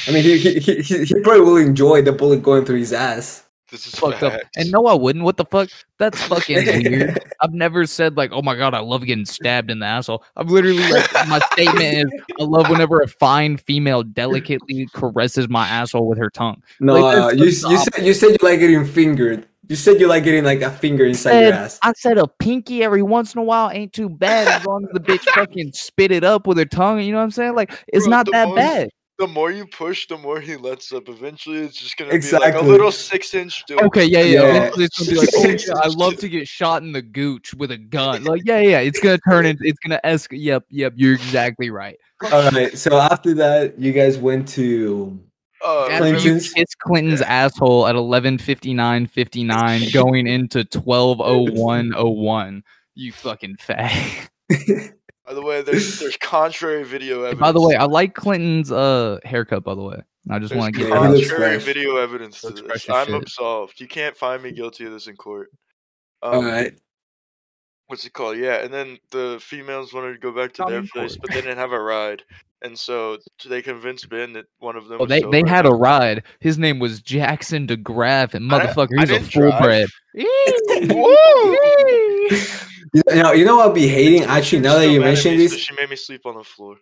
I mean, he, he, he, he he probably will enjoy the bullet going through his ass.
This is
fucked up. And no, I wouldn't. What the fuck? That's <laughs> fucking weird. I've never said like, oh my god, I love getting stabbed in the asshole. I've literally like my <laughs> statement is I love whenever a fine female delicately caresses my asshole with her tongue.
No,
Like,
uh, you, you said you said you like getting fingered. You said you like getting like a finger inside your ass.
I said a pinky every once in a while ain't too bad as long as the bitch fucking spit it up with her tongue. You know what I'm saying? Like it's
Bro,
not that
most-
bad.
The more you push, the more he lets up. Eventually, it's just gonna be like a little six-inch. dude.
Okay, yeah, yeah.
Yeah.
Eventually it's gonna be like, <laughs> oh yeah, I love to get shot in the gooch with a gun. Like, yeah, yeah. It's gonna turn into, it's gonna escalate. Yep, yep. You're exactly right.
All right. So after that, you guys went to
Uh,
After you
Clinton's-
kiss Clinton's asshole at 11:59:59, going into 12:01:01. You fucking fag. <laughs>
by the way, there's there's contrary video evidence.
By the way, I like Clinton's uh haircut. By the way, I just want to get
Yeah, he
that out.
looks
contrary video evidence to this. I'm
shit.
absolved. You can't find me guilty of this in court. Um,
all right.
what's it called? Yeah, and then the females wanted to go back to
Not
their place, but they didn't have a ride, and so they convinced Ben that one of them.
Oh,
was
they they had a ride. His name was Jackson DeGraff, and motherfucker,
I
he's a
didn't drive.
full bred. <laughs>
Woo!
You know, you know what I'll be hating actually now that you
mad at
mentioned
me, so
this.
she made me sleep on the floor.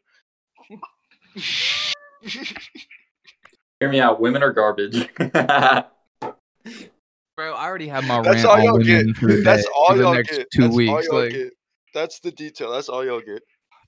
<laughs>
Hear me out. Women are garbage. <laughs>
Bro, I already have my
That's
rant
all
on
y'all
women
get.
for the
That's
day,
all
for the
y'all
next
get.
two
That's all
weeks.
y'all
Like,
get. That's the detail. That's all y'all get.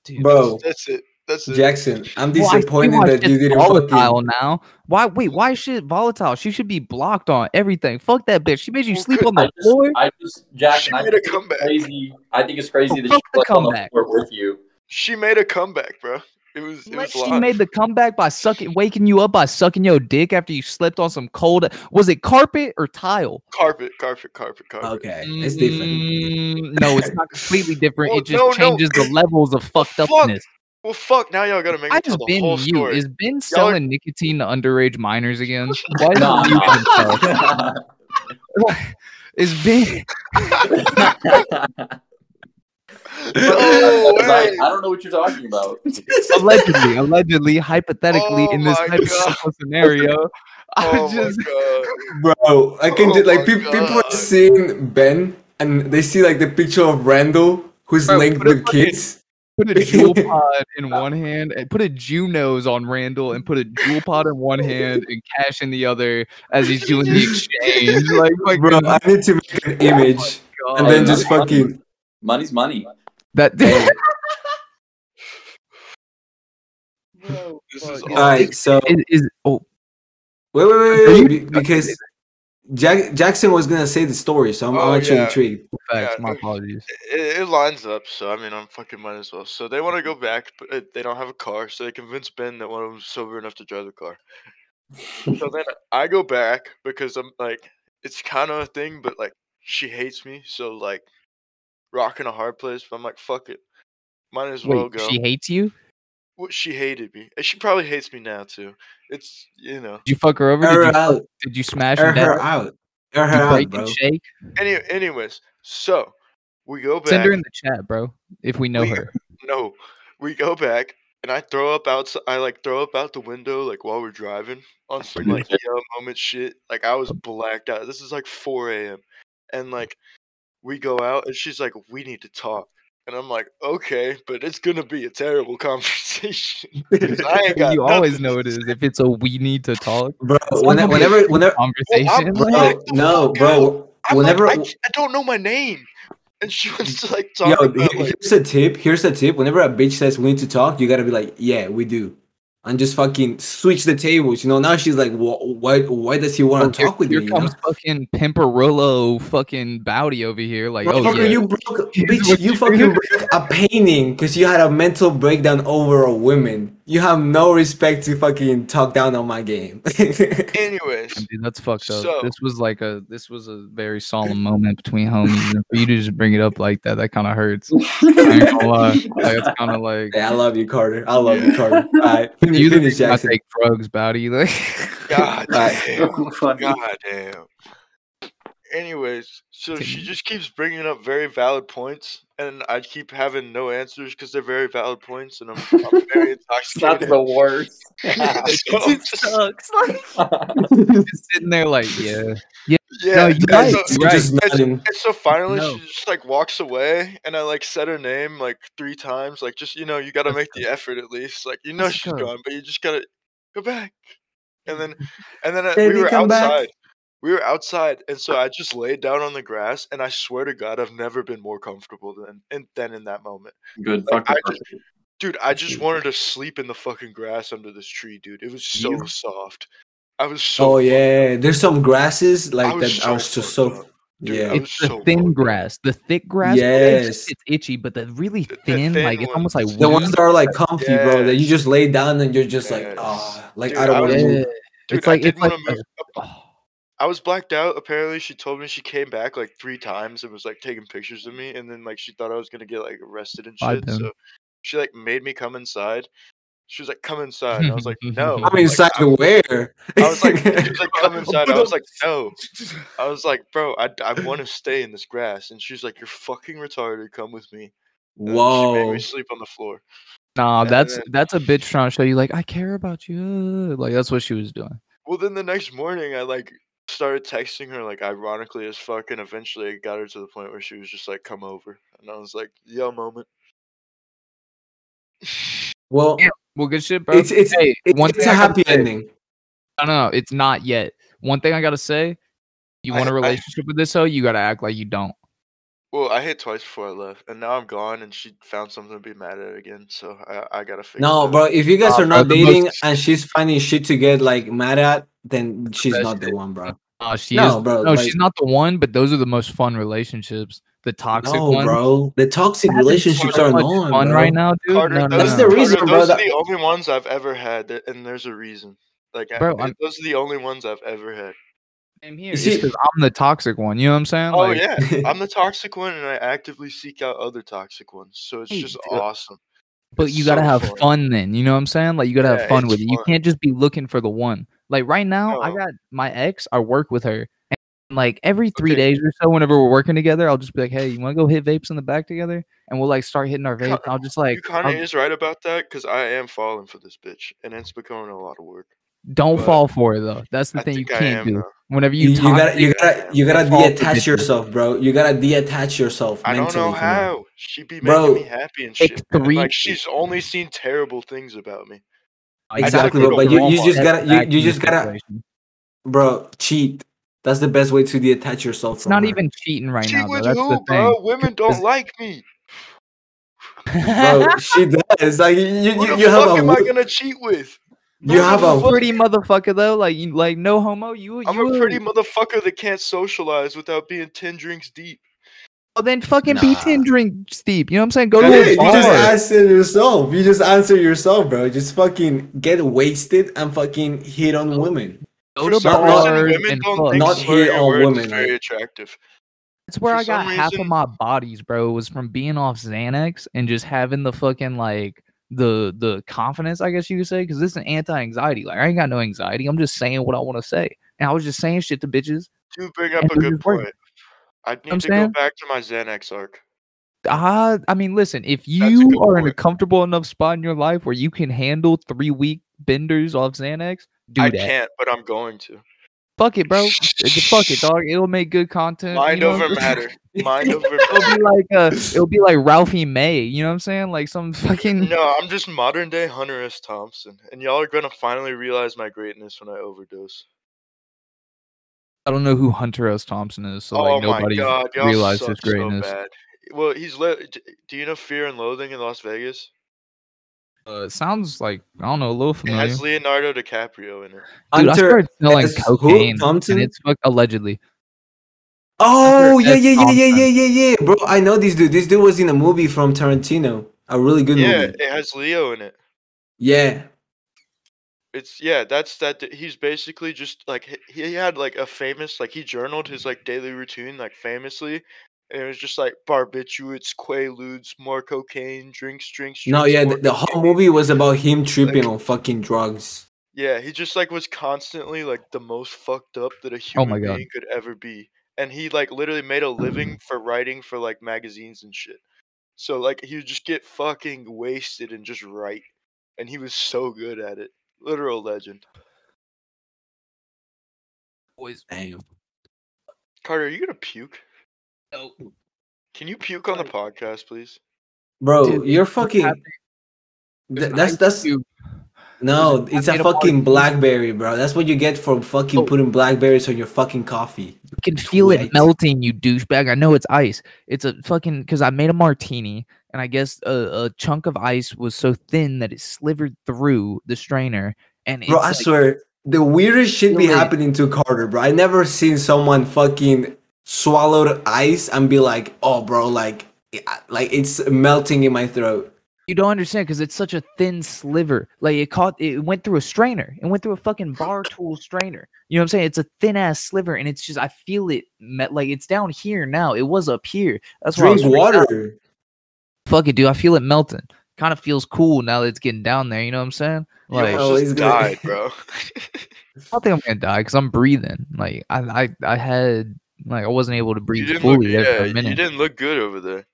dude,
Bro,
That's it. That's it.
Jackson, I'm
Well, I see
disappointed
why
that you didn't
volatile
fucking.
now. Why? Wait, why is shit volatile? She should be blocked on everything. Fuck that bitch. She made you
Well,
sleep
good-
on
I
the
just,
floor.
I just,
She
Jackson, I
made a
think it's
comeback.
crazy. I think it's crazy
Oh,
that she
the
slept on the floor with you.
She made a comeback, bro. It was. It was
she
live.
made the comeback by sucking, waking you up by sucking your dick after you slept on some cold. Was it carpet or tile?
carpet, carpet, carpet, carpet.
Okay, it's different.
Mm, no, it's not completely different.
Well,
it just
no, no.
changes the levels of fucked
Fuck.
upness.
Well, fuck. Now y'all gotta make
I
me tell
just
the
been
whole
mute.
story.
Is Ben selling nicotine to underage minors again? <laughs> Why is
No,
he
no.
muting? <laughs> Is Ben? <laughs>
No
Because I. I don't know what you're talking about.
allegedly, allegedly, hypothetically,
Oh
in this
my
hypothetical scenario, I
Oh
just
my god.
Bro, I can
Oh
do like
my
peop people are seeing Ben and they see like the picture of Randall who's
Bro,
linked
put it
with
fucking-
kids.
Put a Juul pod <laughs> in one hand and put a Jew nose on Randall and put a Juul pod in one hand and cash in the other as he's doing the exchange. Like, <laughs> like
Bro, oh I need to make an image
God.
and then
Oh,
just
money.
fucking.
Money's money.
that. <laughs>
This is
Alright, so
is, is oh
wait, wait,
Are
wait, wait, be- because Jack Jackson was gonna say the story, so I'm,
Oh,
I'm actually
yeah.
intrigued.
facts,
Yeah,
my
it-
apologies.
it, it lines up. So I mean, I'm fucking might as well. So they want to go back, but uh, they don't have a car. So they convince Ben that one of them's sober enough to drive the car. so then I go back because I'm like, it's kind of a thing, but like she hates me. So like, rocking a hard place. But I'm like, fuck it, might as well go.
she hates you?
Well, she hated me, and she probably hates me now too. It's you know.
Did you fuck her over?
Air
Did you,
out.
did you smash
Air
her
her out. Air
Did
her
you
out,
break
bro.
and shake?
Any, anyways, so we go back.
Send her in the chat, bro. If we know
We-
her. <laughs>
No, we go back and I throw up outside. I like throw up out the window like while we're driving on some like yo moment shit. Like I was blacked out. This is like 4 a.m. and like we go out and she's like, "We need to talk." And I'm like, "Okay, but it's gonna be a terrible <laughs> conversation. <laughs> I ain't got
you always know it is. If it's a we need to talk.
Bro,
it's not
when-
gonna be a
whenever, whenever,
conversation.
bro,
Back the
no, bro,
I'm
whenever,
like, I, j- I don't know my name, and she wants to like talk
yo,
about
he-
like,
here's a tip. Here's a tip. Whenever a bitch says we need to talk, you gotta be like, yeah, we do, and just fucking switch the tables. You know, now she's like, wh- why, why does he want to
here,
talk with
here
me? You know?
comes fucking Pimperillo fucking Bowdy over here. Like, oh
Motherfucker,
yeah.
you broke, bitch, you
you
fucking broke a painting because you had a mental breakdown over a woman. You have no respect to fucking talk down on my game. <laughs>
anyways.
Dude, that's fucked up.
So-
this was like a this was a very solemn moment between homies, and for you to just bring it up like that, that kind of hurts. <laughs> I ain't gonna lie. Like, it's kind of like
Hey, I love you, Carter. I love you, Carter. <laughs> All right, finish,
you the
finish
reason I
Jackson.
take drugs, Bowdy. Like,
God
Right.
damn. God damn. Anyways, so she
Continue.
just keeps bringing up very valid points, and I keep having no answers because they're very valid points, and I'm, I'm very <laughs>
That's the
intoxicated.
worst. <laughs> <laughs>
So
It
I'm
just
just-
sucks. Like, just sitting there, like, yeah.
yeah,
No, you're right,
so,
you're right.
Just
and, and so finally
No.
she just like walks away, and I like said her name like three times, like just you know you got to make the effort at least, like you know she's
Jessica.
gone, but you just gotta go back, and then and then uh,
Baby,
we were
outside. back.
Outside. We were outside, and so I just laid down on the grass, and I swear to God, I've never been more comfortable than in, than in that moment.
Good.
Like, I just- Dude, I just wanted to sleep in the fucking grass under this tree, dude. It was so
You-
soft. I was so.
Oh
fucked
yeah, there's some grasses like
was
that are
so
just so
up. Dude,
yeah.
It's the
so
thin
fucked up.
grass. The thick grass, bro, it's,
Yes.
it's itchy, but the really
The- the
thin,
thin
like, it's almost like.
The
weed.
ones that are like comfy, bro. That you just lay down and you're just like,
Yes.
ah, like
Dude,
I don't
I
want to move.
It's like
I didn't
it's like
want move.
oh,
I was blacked out. Apparently, she told me she came back like three times and was like taking pictures of me, and then like she thought I was gonna get like arrested and shit. So she like made me come inside. She was like, "Come inside." And I was like, <laughs> "No."
I'm inside
I,
where?
I was like, she was like, <laughs> "Come inside." I was like, "No." <laughs> I was like, "Bro, I, I want to stay in this grass." And she's like, "You're fucking retarded. Come with me." And then She made
Whoa.
me sleep on the floor.
Nah,
And
that's
then-
that's a bitch trying to show you, like, I care about you. Like, that's what she was doing.
Well, then the next morning, I like started texting her like ironically as fuck, and eventually it got her to the point where she was just like, "Come over," and I was like, "Yo, moment."
Well,
Yeah. Well, good shit, bro.
it's it's
hey,
it's,
one
it's
thing
a
I gotta
happy
say-
ending.
No, no, no, it's not yet. One thing I gotta say, you want a
I-
relationship with this hoe, you gotta act like you don't.
Well, I hit twice before I left, and now I'm gone, and she found something to be mad at again. So I, I gotta fix.
No,
that.
bro. If you guys
Nah,
are not dating
most-
and she's finding shit to get like mad at, then she's not the one, bro.
Uh, she
No,
is,
bro,
No,
like-
she's not the one. But those are the most fun relationships. The toxic
No,
ones.
bro. The toxic
Having
relationships are
much
annoying,
fun
bro.
right now, dude.
Carter,
no, no,
That's
no.
the reason,
Carter,
bro,
Those
that-
are the only ones I've ever had, and there's a reason. Like,
Bro, I'm-
those are the only ones I've ever had.
Same here. It's
see-
'cause I'm the toxic one. You know what I'm saying?
Oh
Like,
yeah, <laughs> I'm the toxic one, and I actively seek out other toxic ones. So it's
Hey,
just
dude,
awesome.
But
It's
you gotta
so
have
fun.
fun then. You know what I'm saying? Like you gotta
Yeah,
have fun
it's
with it. You can't just be looking for the one. Like right now, I got my ex. I work with her, and like every three
Okay.
days or so, whenever we're working together, I'll just be like, "Hey, you want to go hit vapes in the back together?" And we'll like start hitting our
Ki-
vapes. and I'll just like,
you kind of is right about that, because I am falling for this bitch, and it's becoming a lot of work.
don't
but
fall for it though. That's the
I
thing you can't
am
do.
now.
Whenever
You,
you,
you gotta you gotta you gotta
fall for
detach yourself, bro. You gotta detach yourself
I don't
mentally.
know
from her.
how. She be making
Bro,
me happy and shit.
three-
like she's only seen terrible things about me.
Exactly, bro. But you, you just gotta you, you just gotta bro cheat. That's the best way to detach yourself
It's
from
not
her.
even cheating right
Cheat
now. Though. That's
who,
the
bro?
thing.
Women <laughs> don't like me.
bro. She <laughs> does. Like you, you,
Who
you,
the
you have
fuck
a
am I gonna cheat with?
You have a
pretty motherfucker though. Like you, like no homo. You,
I'm
you
a pretty motherfucker that can't socialize without being ten drinks deep.
Well, then fucking be ten drinks deep. You know what I'm saying? Go
That
to
Yeah,
a
is
you just
bar.
answer yourself. You just answer yourself, bro. Just fucking get wasted and fucking hit on women.
Go
For
to
some
bars
reason, women
and
don't think
Not hit
on
women,
is very attractive.
That's where
for
I got
some
half of my bodies, bro. Was from being off Xanax and just having the fucking like the the confidence, I guess you could say, because this is an anti-anxiety. Like I ain't got no anxiety. I'm just saying what I want to say, and I was just saying shit to bitches.
You bring up a good point. I need
I'm
to go
saying?
back to my Xanax arc.
Ah, I mean, listen, if you are in a comfortable enough spot in your life where you can handle three week benders off Xanax, do
I
that.
can't, but I'm going to.
Fuck it, bro. <laughs> Fuck it, dog. It'll make good content.
Mind
you know?
over matter. <laughs> Mind over
It'll be like uh, it'll be like Ralphie May. You know what I'm saying? Like some fucking.
No, I'm just modern day Hunter S. Thompson, and y'all are gonna finally realize my greatness when I overdose.
I don't know who Hunter S. Thompson is, so
oh
like nobody's
my
realized his
so
greatness.
bad. Well, he's li- Do you know Fear and Loathing in Las Vegas?
Uh, it sounds like I don't know, a little
It has Leonardo DiCaprio in it.
Dude, I started selling
S. who?
cocaine,
Thompson?
and it's fuck allegedly.
Oh yeah, yeah, yeah, yeah, yeah, yeah, yeah, bro. I know this dude. This dude was in a movie from Tarantino. A really good
Yeah,
movie.
it has Leo in it.
Yeah.
It's yeah, that's that. He's basically just like he, he had like a famous like he journaled his like daily routine like famously, and it was just like barbiturates, quaaludes, more cocaine, drinks, drinks.
No, yeah. The, the whole movie was about him tripping
Like-
on fucking drugs.
Yeah, he just like was constantly like the most fucked up that a
Oh
human
my God.
being could ever be. and he like literally made a living for writing for like magazines and shit. So like he would just get fucking wasted and just write, and he was so good at it. Literal legend.
Boys,
Damn.
Carter, are you gonna puke?
No.
Can you puke on the podcast, please?
Bro,
Dude,
you're fucking. th- that's that's
cube.
no.
There's
It's
I
a
a
fucking
martini.
blackberry, bro. That's what you get for fucking
Oh.
putting blackberries on your fucking coffee.
You can feel
Twit.
it melting, you douchebag. I know it's ice. It's a fucking because I made a martini, and I guess a, a chunk of ice was so thin that it slivered through the strainer. And it's
Bro, I
like,
swear, the weirdest shit be
it.
happening to Carter, bro. I never seen someone fucking swallowed ice and be like, "Oh, bro, like, like it's melting in my throat."
you don't understand because it's such a thin sliver. Like it caught, it went through a strainer. It went through a fucking bar tool strainer. You know what I'm saying? It's a thin ass sliver, and it's just I feel it. Met, like it's down here now. It was up here. That's why I
Drink
was
water.
Fuck it, dude. I feel it melting. Kind of feels cool now that it's getting down there. You know what I'm saying? Like,
Oh, he's
just died, bro. <laughs> <laughs>
I don't think I'm gonna die because I'm breathing. Like I, I, I had like I wasn't able to breathe
didn't look,
fully there for
yeah,
a
you didn't look good over there.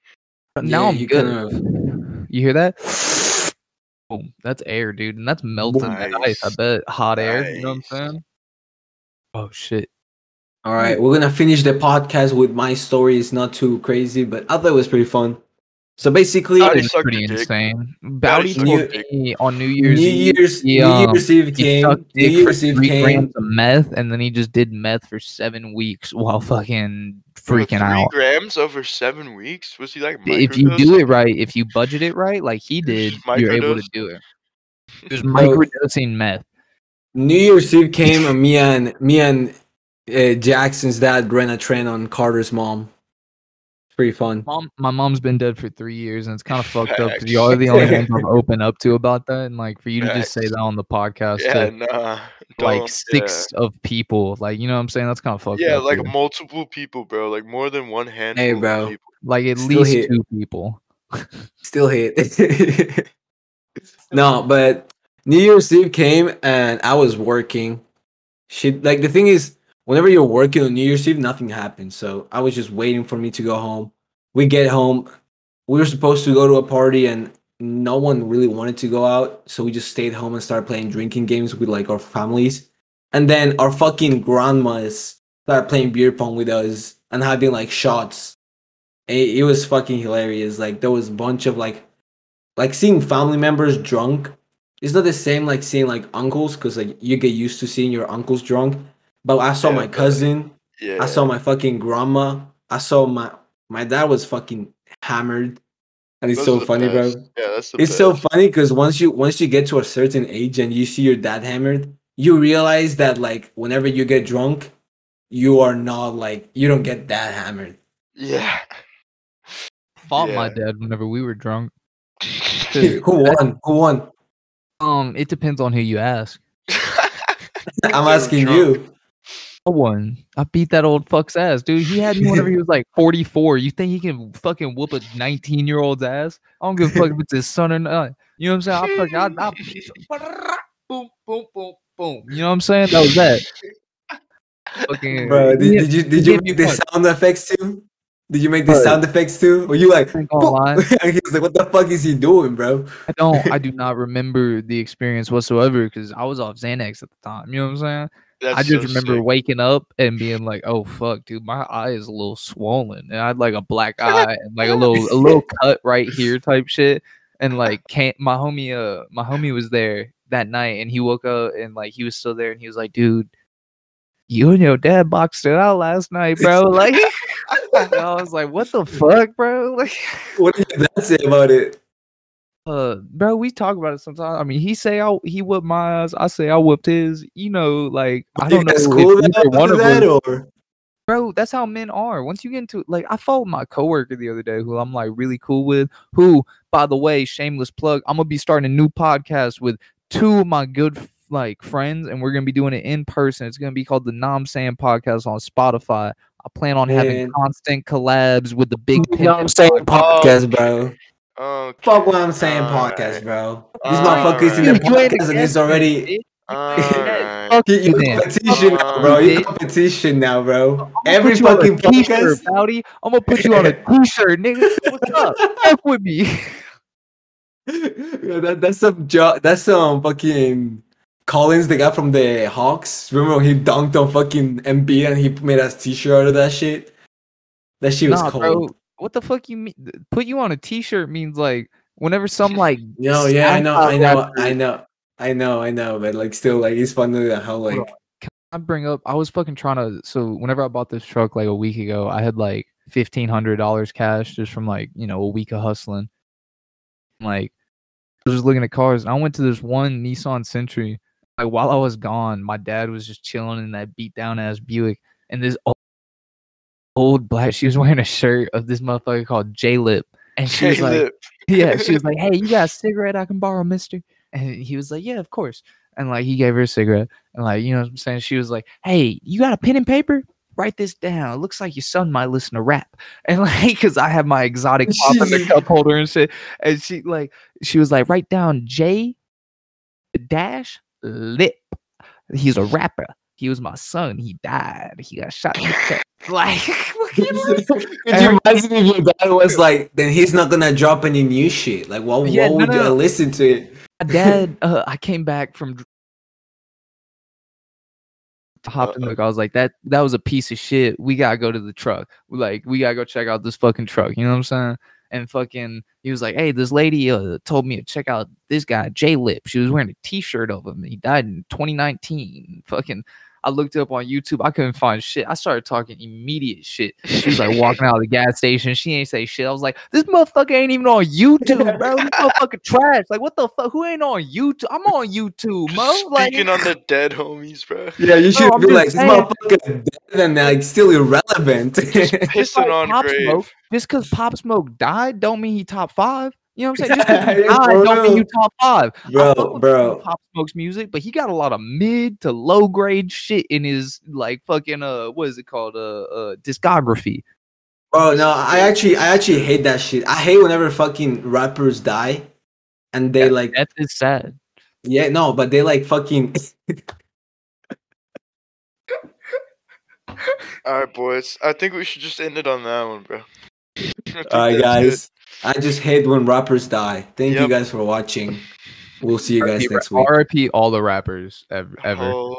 But now
Yeah,
I'm
you
good.
kind
You hear that? Boom. That's air, dude, and that's melting that ice. I bet hot air. You know what I'm saying? Oh shit.
All right, we're gonna finish the podcast with my story. It's not too crazy, but I thought it was pretty fun. So basically,
Howdy,
That is pretty insane. Bowdy told me on New
New
Year's Eve.
Year's
he,
New
um,
Year's Eve came.
sucked
New
dick for
Year's Eve
three
came.
grams of meth, and then he just did meth for seven weeks while fucking
Bro,
freaking
three
out.
grams over seven weeks? Was he like
if you do it right, if you budget it right, like he did, you're able to do it. <laughs> He was
Bro.
microdosing meth.
New Year's Eve came, and <laughs> me and me and uh, Jackson's dad ran a train on Carter's mom. It's pretty fun.
Mom, my mom's been dead for three years, and it's kind of <laughs> fucked up because y'all are the only <laughs> ones I've opened up to about that. And like for you to just say that on the podcast
Yeah,
to
nah.
like
don't-
six of people, like you know what I'm saying? That's kind of fucked
Yeah, yeah
up.
like
dude.
multiple people, bro. Like more than one handful
bro.
people.
like at
still
least
hit.
two people.
Still hit. <laughs> no, but New Year's Eve came and I was working. She like the thing is, whenever you're working on New Year's Eve, nothing happens. So I was just waiting for me to go home. We get home. We were supposed to go to a party and no one really wanted to go out. So we just stayed home and started playing drinking games with like our families. And then our fucking grandmas started playing beer pong with us and having like shots. It, it was fucking hilarious. Like there was a bunch of like like seeing family members drunk it's not the same like seeing like uncles because like you get used to seeing your uncles drunk but i saw
Yeah,
my cousin
Yeah.
i saw my fucking grandma i saw my my dad was fucking hammered and it's
Those
so
are the
funny bro.
Yeah, that's the
it's so funny because once you once you get to a certain age and you see your dad hammered you realize that like whenever you get drunk you are not like you don't get that hammered
Yeah.
Fought my dad whenever we were drunk. <laughs>
who won who won
Um, it depends on who you ask. <laughs>
i'm asking
drunk.
you
No one. I beat that old fuck's ass, dude. He had me whenever he <laughs> was like 44. You think he can fucking whoop a 19 year old's ass? I don't give a fuck if it's his son or not. You know what I'm saying? I fucking, I, I, <laughs> boom, boom, boom, boom. You know what I'm saying? That was that. Fucking,
Bro, did, did you did you make the sound effects too? Did you make the sound effects too? Or you like?
I ain't gonna lie.
and <laughs> he was like, "What the fuck is he doing, bro?"
I don't. I do not remember the experience whatsoever because I was off Xanax at the time. You know what I'm saying?
That's
I just
so
remember
sick.
waking up and being like, "Oh fuck, dude, my eye is a little swollen." And I had like a black <laughs> eye and like a little a little cut right here type shit. And like, can't my homie uh my homie was there that night and he woke up and like he was still there and he was like, "Dude, you and your dad boxed it out last night, bro." <laughs> Like, <laughs> I was like, "What the fuck, bro?" Like.
What did dad say about it?
Uh, bro, we talk about it sometimes. I mean, he say I he whipped my ass. I say I whipped his. You know, like I don't know if
cool
either
after
one of
that,
us,
or
bro. That's how men are. Once you get into like, I followed my coworker the other day, who I'm like really cool with. Who, by the way, shameless plug, I'm gonna be starting a new podcast with two of my good like friends, and we're gonna be doing it in person. It's gonna be called the Nom Sam Podcast on Spotify. I plan on having constant collabs with the big.
know what podcast, bro.
Oh,
Fuck what I'm saying
Alright.
podcast, bro. This
Alright.
motherfucker's in the
Dude,
you ain't
podcast and it's already.
bitch.
alright.
Fuck
You, <laughs> you
you then.
competition now, bro. You
Dick.
competition now, bro. Every
put you on a
fucking
t-shirt,
podcast.
Bowdy. I'm gonna put you on a <laughs> t-shirt, nigga. What's up? Fuck with me.
Yeah, <laughs> that, that's some jo- that's some fucking Collins, the guy from the Hawks. Remember when he dunked on fucking MB and he made us t-shirt out of that shit? That shit was
Nah,
cold.
bro. What the fuck you mean? Put you on a t-shirt means like whenever some like <laughs>
No, yeah, I know, I know, I know, I know, I know, but like still, like it's funny that how like
I bring up I was fucking trying to so whenever I bought this truck like a week ago, I had like fifteen hundred dollars cash just from like, you know, a week of hustling. Like I was just looking at cars and I went to this one Nissan Sentra. Like while I was gone, my dad was just chilling in that beat down ass Buick and this old, black she was wearing a shirt of this motherfucker called J Lip. And she was
Hey,
like <laughs> yeah, she was <laughs> like, "Hey, you got a cigarette I can borrow, Mister?" And he was like, "Yeah, of course." And like he gave her a cigarette, and like you know what I'm saying, she was like, "Hey, you got a pen and paper? Write this down. It looks like your son might listen to rap." <laughs> And like, because I have my exotic pop in the cup holder and shit, and she like, she was like, "Write down J dash lip. He's a rapper. He was my son. He died. He got shot in the <laughs> chest." Like, fucking
Could you imagine if your dad was like, then he's not gonna drop any new shit? Like, why,
Yeah,
why
no,
would
no,
you
no.
listen to it?
my dad <laughs> uh, i came back from hopped in the car i was like that that was a piece of shit we gotta go to the truck like we gotta go check out this fucking truck you know what i'm saying and fucking he was like hey this lady uh, told me to check out this guy j lip she was wearing a t-shirt of him he died in 2019 fucking I looked it up on YouTube. I couldn't find shit. I started talking immediate shit. She was like walking out of the <laughs> gas station. She ain't say shit. I was like, this motherfucker ain't even on YouTube, bro. This <laughs> motherfucker trash. Like, what the fuck? Who ain't on YouTube? I'm on YouTube, mo. <laughs> Like,
Speaking on the dead homies, bro.
Yeah, you should
I'm
be
just
like, this
saying.
motherfucker dead and like still irrelevant.
just
Pissing
like
on
Pop
grave.
Smoke, just because Pop Smoke died, don't mean he top five. You know what I'm saying? Just 'cause he <laughs>
Yeah,
died, don't mean you top five.
Bro, bro.
Pop Smoke's music, but he got a lot of mid to low grade shit in his like fucking uh what is it called uh uh discography.
Bro, no, I actually, I actually hate that shit. I hate whenever fucking rappers die, and they like,
That is sad.
yeah, no, but they like fucking. <laughs>
All right, boys. I think we should just end it on that one, bro. <laughs>
All right,
guys. good.
Guys. I just hate when rappers die. Thank you guys for watching. We'll see you guys next week.
RIP all the rappers ever. ever.
Oh,